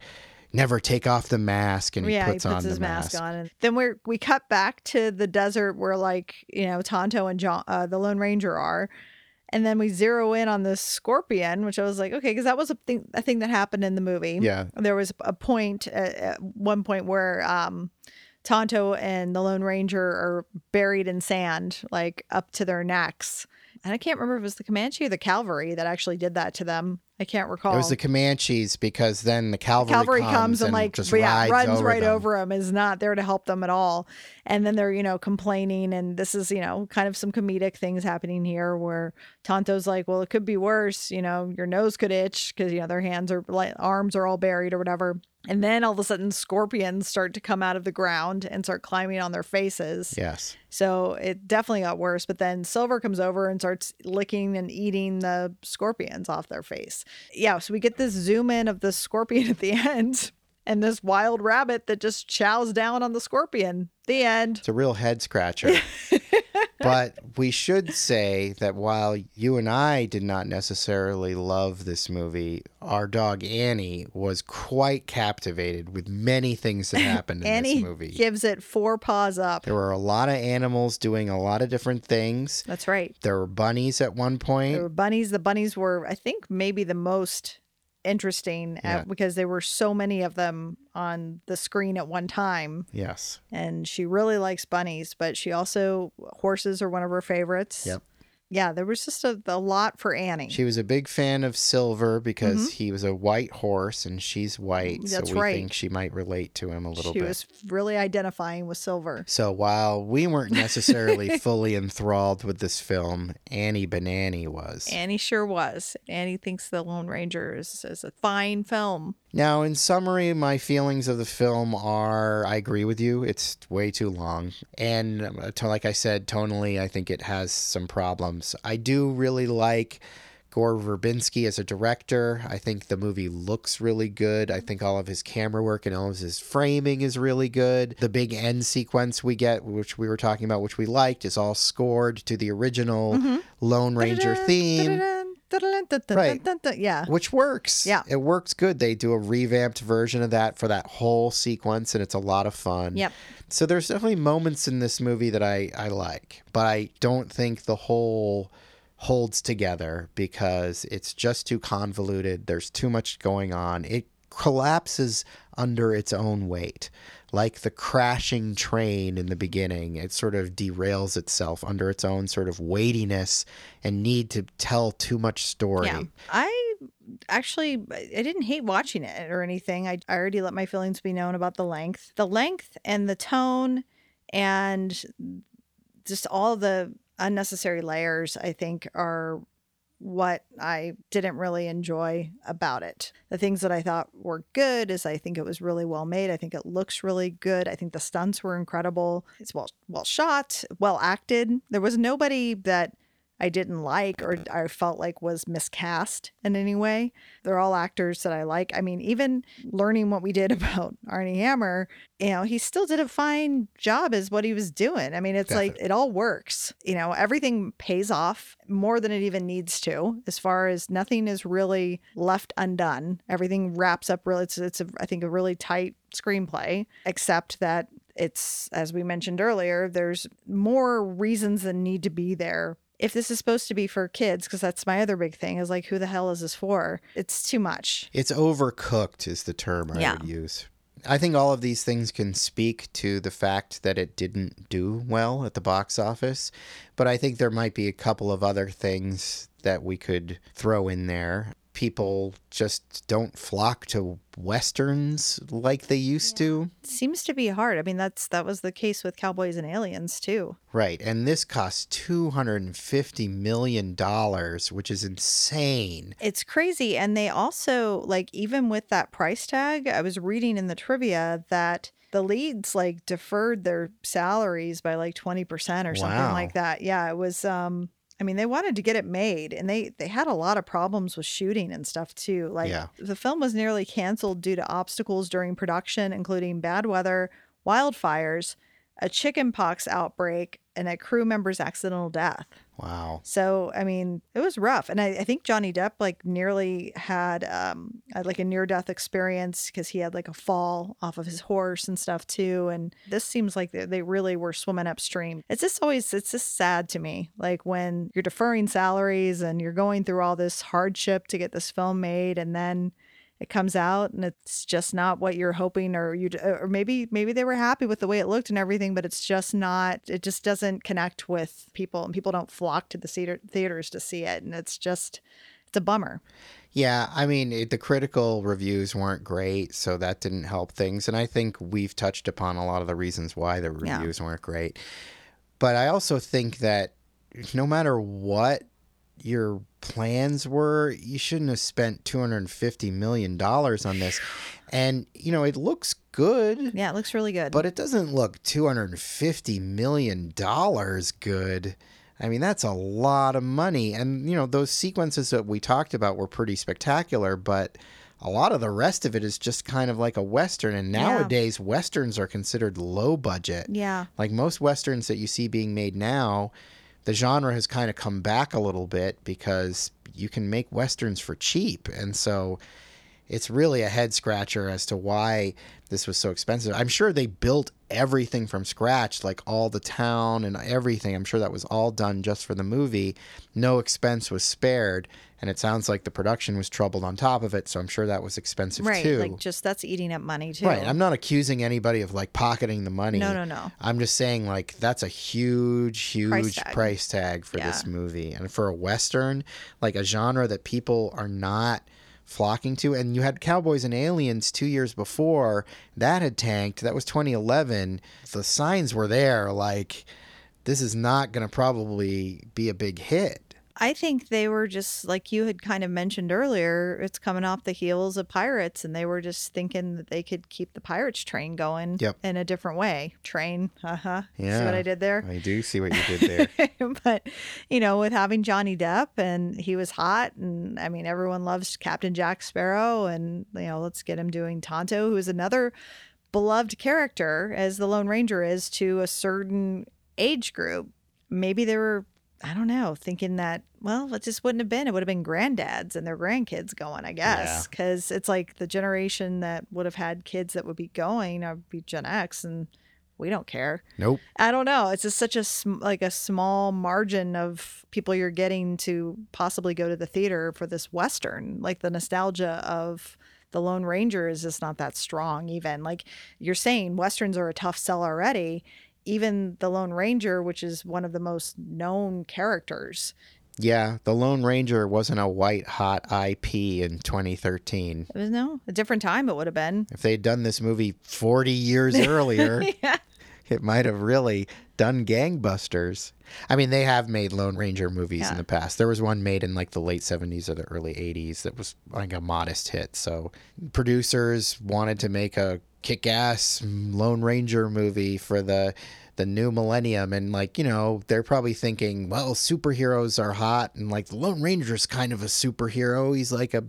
Speaker 1: never take off the mask and he
Speaker 2: yeah,
Speaker 1: puts,
Speaker 2: he puts
Speaker 1: on
Speaker 2: his
Speaker 1: the
Speaker 2: mask.
Speaker 1: mask.
Speaker 2: on, and then we're we cut back to the desert where like you know Tonto and John, uh, the Lone Ranger are, and then we zero in on the scorpion, which I was like, okay, because that was a thing a thing that happened in the movie.
Speaker 1: Yeah.
Speaker 2: there was a point at, at one point where um, Tonto and the Lone Ranger are buried in sand, like up to their necks. And I can't remember if it was the Comanche or the Cavalry that actually did that to them. I can't recall.
Speaker 1: It was the Comanches because then the cavalry,
Speaker 2: cavalry
Speaker 1: comes,
Speaker 2: comes, and, like
Speaker 1: just
Speaker 2: yeah, runs
Speaker 1: over
Speaker 2: right
Speaker 1: them.
Speaker 2: over them, is not there to help them at all and then they're you know complaining and this is you know kind of some comedic things happening here where tonto's like well it could be worse you know your nose could itch because you know their hands are like arms are all buried or whatever and then all of a sudden scorpions start to come out of the ground and start climbing on their faces
Speaker 1: Yes.
Speaker 2: so it definitely got worse. But then Silver comes over and starts licking and eating the scorpions off their face. Yeah, so we get this zoom in of the scorpion at the end and this wild rabbit that just chows down on the scorpion. The end.
Speaker 1: It's a real head scratcher. but we should say that while you and I did not necessarily love this movie, our dog Annie was quite captivated with many things that happened in
Speaker 2: Annie
Speaker 1: this movie.
Speaker 2: gives it four paws up.
Speaker 1: There were a lot of animals doing a lot of different things.
Speaker 2: That's right.
Speaker 1: There were bunnies at one point.
Speaker 2: There were bunnies. The bunnies were, I think, maybe the most interesting uh,
Speaker 1: Yeah.
Speaker 2: because there were so many of them on the screen at one time.
Speaker 1: yes.
Speaker 2: and she really likes bunnies, but she also horses are one of her favorites.
Speaker 1: Yep.
Speaker 2: Yeah, there was just a, a lot for Annie.
Speaker 1: She was a big fan of Silver because he was a white horse and she's white.
Speaker 2: Mm-hmm. That's
Speaker 1: so we
Speaker 2: right.
Speaker 1: think she might relate to him a little
Speaker 2: she
Speaker 1: bit.
Speaker 2: was really identifying with Silver.
Speaker 1: So while we weren't necessarily fully enthralled with this film, Annie Banani was.
Speaker 2: Annie sure was. Annie thinks The Lone Ranger is, is a fine film.
Speaker 1: Now, in summary, my feelings of the film are I agree with you. It's way too long. And uh, to, like I said, tonally, I think it has some problems. I do really like Gore Verbinski as a director. I think the movie looks really good. I think all of his camera work and all of his framing is really good. The big end sequence we get, which we were talking about, which we liked, is all scored to the original Lone Ranger
Speaker 2: Da-da-da,
Speaker 1: theme.
Speaker 2: da-da-da.
Speaker 1: Right.
Speaker 2: Yeah.
Speaker 1: which works.
Speaker 2: Yeah.
Speaker 1: It works good. They do a revamped version of that for that whole sequence, and it's a lot of fun.
Speaker 2: Yep.
Speaker 1: So there's definitely moments in this movie that I, I like, but I don't think the whole holds together because it's just too convoluted. There's too much going on. It collapses under its own weight. Like the crashing train in the beginning, it sort of derails itself under its own sort of weightiness and need to tell too much story.
Speaker 2: Yeah. I actually I didn't hate watching it or anything. I, I already let my feelings be known about the length. The length and the tone and just all the unnecessary layers I think are what I didn't really enjoy about it. The things that I thought were good is I think it was really well made. I think it looks really good. I think the stunts were incredible. It's well well shot, well acted. There was nobody that I didn't like or I felt like was miscast in any way. They're all actors that I like. I mean, even learning what we did about Armie Hammer, you know, he still did a fine job as what he was doing. I mean, it's like it all works. You know, everything pays off more than it even needs to, as far as nothing is really left undone. Everything wraps up really it's it's a, I think a really tight screenplay, except that it's as we mentioned earlier, there's more reasons than need to be there if this is supposed to be for kids, because that's my other big thing, is like, who the hell is this for? It's too much.
Speaker 1: It's overcooked, is the term I
Speaker 2: Yeah.
Speaker 1: would use. I think all of these things can speak to the fact that it didn't do well at the box office, but I think there might be a couple of other things that we could throw in there. People just don't flock to westerns like they used to.
Speaker 2: It seems to be hard. I mean, that's that was the case with Cowboys and Aliens too.
Speaker 1: Right, and this costs $250 million, which is insane.
Speaker 2: It's crazy. And they also, like, even with that price tag, I was reading in the trivia that the leads like deferred their salaries by like 20% or something
Speaker 1: Wow.
Speaker 2: like that. Yeah, it was um I mean, they wanted to get it made and they they had a lot of problems with shooting and stuff too. Like
Speaker 1: Yeah.
Speaker 2: the film was nearly canceled due to obstacles during production, including bad weather, wildfires, a chickenpox outbreak, and a crew member's accidental death.
Speaker 1: Wow.
Speaker 2: So, I mean, it was rough. And I, I think Johnny Depp like nearly had um had, like a near death experience because he had like a fall off of his horse and stuff too. And this seems like they, they really were swimming upstream. It's just always, it's just sad to me. Like when you're deferring salaries and you're going through all this hardship to get this film made and then it comes out and it's just not what you're hoping or you uh, or maybe maybe they were happy with the way it looked and everything but it's just not it just doesn't connect with people and people don't flock to the theater, theaters to see it and it's just it's a bummer
Speaker 1: Yeah, I mean, it, the critical reviews weren't great, so that didn't help things. And I think we've touched upon a lot of the reasons why the
Speaker 2: Yeah.
Speaker 1: reviews weren't great. But I also think that no matter what your plans were, you shouldn't have spent $250 million on this. And, you know, it looks good,
Speaker 2: yeah it looks really good
Speaker 1: but it doesn't look $250 million good. I mean, that's a lot of money. And, you know, those sequences that we talked about were pretty spectacular, but a lot of the rest of it is just kind of like a Western. And
Speaker 2: Yeah.
Speaker 1: nowadays, Westerns are considered low budget.
Speaker 2: yeah
Speaker 1: Like most Westerns that you see being made now, the genre has kind of come back a little bit because you can make Westerns for cheap. And so it's really a head scratcher as to why this was so expensive. I'm sure they built everything from scratch, like all the town and everything. I'm sure that was all done just for the movie. No expense was spared. And it sounds like the production was troubled on top of it. So I'm sure that was expensive
Speaker 2: right
Speaker 1: too.
Speaker 2: like just that's eating up money too
Speaker 1: Right. I'm not accusing anybody of like pocketing the money.
Speaker 2: no no no
Speaker 1: I'm just saying like that's a huge, huge price
Speaker 2: tag.
Speaker 1: tag, for this movie. And for a Western, like a genre that people are not flocking to. And you had Cowboys and Aliens two years before. That had tanked. That was 2011. The signs were there like this is not gonna probably be a big hit.
Speaker 2: I think they were just like you had kind of mentioned earlier. It's coming off the heels of Pirates, and they were just thinking that they could keep the Pirates train going
Speaker 1: Yep.
Speaker 2: in a different way. Train, uh huh. See
Speaker 1: Yeah.
Speaker 2: what I did there?
Speaker 1: I do see what you did there.
Speaker 2: but you know, with having Johnny Depp and he was hot, and I mean, everyone loves Captain Jack Sparrow, and you know, let's get him doing Tonto, who is another beloved character as the Lone Ranger is to a certain age group. Maybe they were I don't know, thinking that, well, it just wouldn't have been. It would have been granddads and their grandkids going, I guess. Because it's like the generation that would have had kids that would be going or be Gen X, and we don't care.
Speaker 1: Nope.
Speaker 2: I don't know. It's just such a sm- like a small margin of people you're getting to possibly go to the theater for this western. Like the nostalgia of the Lone Ranger is just not that strong. Even like you're saying, westerns are a tough sell already. Even the Lone Ranger, which is one of the most known characters,
Speaker 1: Yeah, The Lone Ranger wasn't a white hot IP in 2013.
Speaker 2: it was no a different time. It would have been.
Speaker 1: If they'd done this movie 40 years earlier,
Speaker 2: yeah.
Speaker 1: it might have really done gangbusters. I mean, they have made Lone Ranger movies
Speaker 2: Yeah.
Speaker 1: in the past. There was one made in like the late 70s or the early 80s that was like a modest hit. So producers wanted to make a kick-ass Lone Ranger movie for the the new millennium and like, you know, they're probably thinking, well, superheroes are hot and like the Lone Ranger's kind of a superhero. He's like a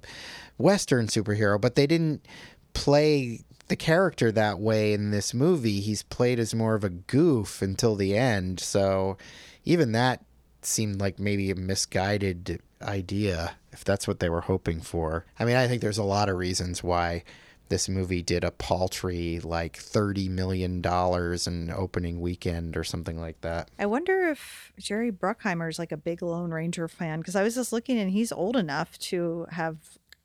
Speaker 1: western superhero, but they didn't play the character that way in this movie. He's played as more of a goof until the end. So even that seemed like maybe a misguided idea if that's what they were hoping for. I mean, I think there's a lot of reasons why this movie did a paltry like 30 million dollars in opening weekend or something like that.
Speaker 2: I wonder if Jerry Bruckheimer is like a big Lone Ranger fan because I was just looking and he's old enough to have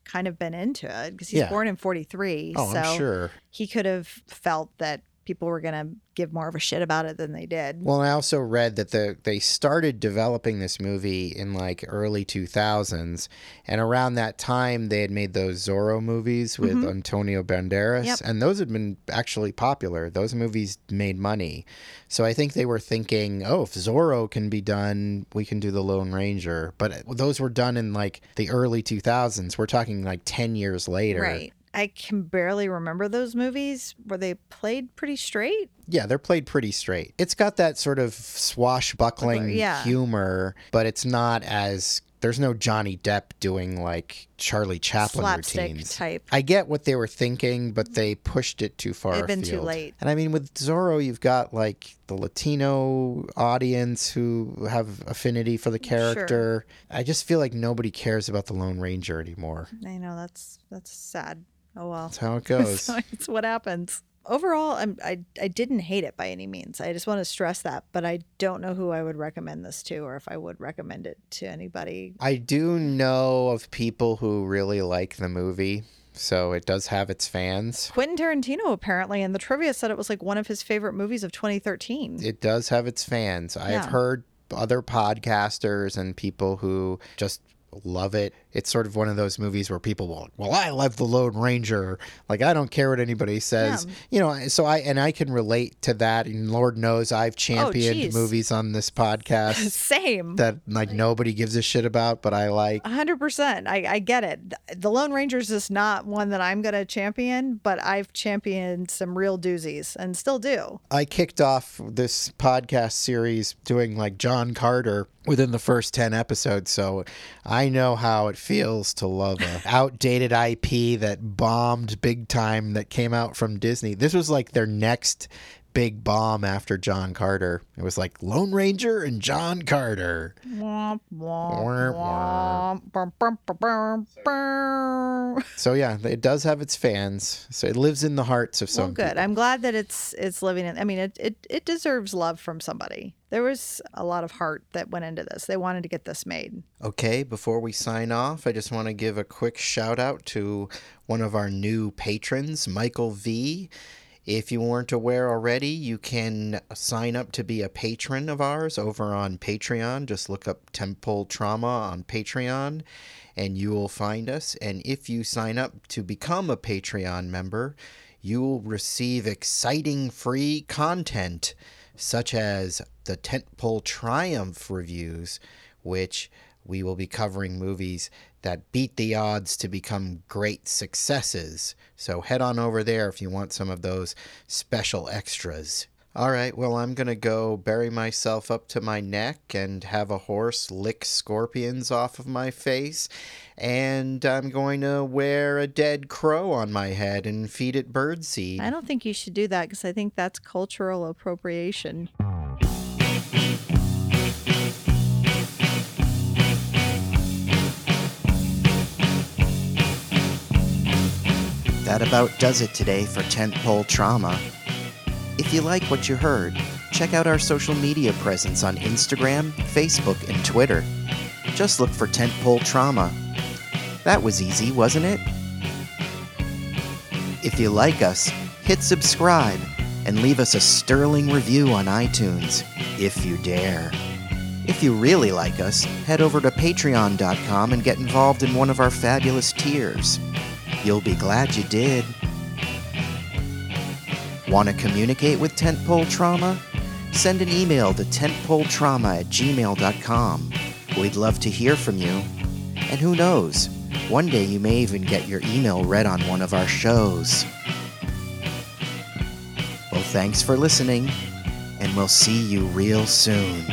Speaker 2: kind of been into it because he's
Speaker 1: Yeah.
Speaker 2: born in 43.
Speaker 1: Oh,
Speaker 2: so
Speaker 1: I'm sure.
Speaker 2: he could have felt that people were going to give more of a shit about it than they did.
Speaker 1: Well, I also read that the they started developing this movie in like early 2000s, and around that time they had made those Zorro movies with mm-hmm. Antonio Banderas,
Speaker 2: Yep.
Speaker 1: and those had been actually popular. Those movies made money, so I think they were thinking, oh, if Zorro can be done, we can do the Lone Ranger. But uh, those were done in like the early 2000s. We're talking like 10 years later.
Speaker 2: Right. I can barely remember those movies. Were they played pretty straight?
Speaker 1: Yeah, they're played pretty straight. It's got that sort of swashbuckling
Speaker 2: Yeah.
Speaker 1: humor, but it's not as there's no Johnny Depp doing like Charlie Chaplin
Speaker 2: Slapstick
Speaker 1: routines.
Speaker 2: type.
Speaker 1: I get what they were thinking, but they pushed it too far.
Speaker 2: It'd been too late.
Speaker 1: And I mean, with Zorro, you've got like the Latino audience who have affinity for the character. Sure. I just feel like nobody cares about the Lone Ranger anymore.
Speaker 2: I know that's that's sad. Oh well.
Speaker 1: That's how it goes.
Speaker 2: So it's what happens. Overall, I'm, I I didn't hate it by any means. I just want to stress that, but I don't know who I would recommend this to, or if I would recommend it to anybody.
Speaker 1: I do know of people who really like the movie, so it does have its fans.
Speaker 2: Quentin Tarantino apparently, and the trivia said it was like one of his favorite movies of 2013.
Speaker 1: It does have its fans. I've heard other podcasters and people who just love it. It's sort of one of those movies where people will, well, I love the Lone Ranger. Like I don't care what anybody says.
Speaker 2: Yeah.
Speaker 1: You know, so I and I can relate to that and Lord knows I've oh, championed
Speaker 2: geez.
Speaker 1: movies on this podcast
Speaker 2: Same.
Speaker 1: that like nobody gives a shit about, but I like.
Speaker 2: Hundred percent. I, I get it. The Lone Ranger is just not one that I'm gonna champion, but I've championed some real doozies and still do.
Speaker 1: I kicked off this podcast series doing like John Carter within the first 10 episodes, so I know how it feels to love a outdated IP that bombed big time that came out from Disney. This was like their next big bomb after John Carter. It was like Lone Ranger and John Carter. So yeah, it does have its fans. So it lives in the hearts of some
Speaker 2: Well, good.
Speaker 1: people.
Speaker 2: I'm glad that it's it's living in. I mean, it, it it deserves love from somebody. There was a lot of heart that went into this. They wanted to get this made.
Speaker 1: Okay, before we sign off, I just want to give a quick shout out to one of our new patrons, Michael V. If you weren't aware already, you can sign up to be a patron of ours over on Patreon. Just look up Tentpole Trauma on Patreon and you will find us. And if you sign up to become a Patreon member, you will receive exciting free content such as the Tentpole Triumph reviews, which we will be covering movies that beat the odds to become great successes. So head on over there if you want some of those special extras. All right, well, I'm going to go bury myself up to my neck and have a horse lick scorpions off of my face. And I'm going to wear a dead crow on my head and feed it birdseed.
Speaker 2: I don't think you should do that because I think that's cultural appropriation.
Speaker 1: That about does it today for Tentpole Trauma. If you like what you heard, check out our social media presence on Instagram, Facebook, and Twitter. Just look for Tentpole Trauma. That was easy, wasn't it? If you like us, hit subscribe and leave us a sterling review on iTunes, if you dare. If you really like us, head over to patreon.com and get involved in one of our fabulous tiers. You'll be glad you did. Want to communicate with Tentpole Trauma? Send an email to tentpoletrauma at gmail.com. We'd love to hear from you. And who knows, one day you may even get your email read on one of our shows. Well, thanks for listening, and we'll see you real soon.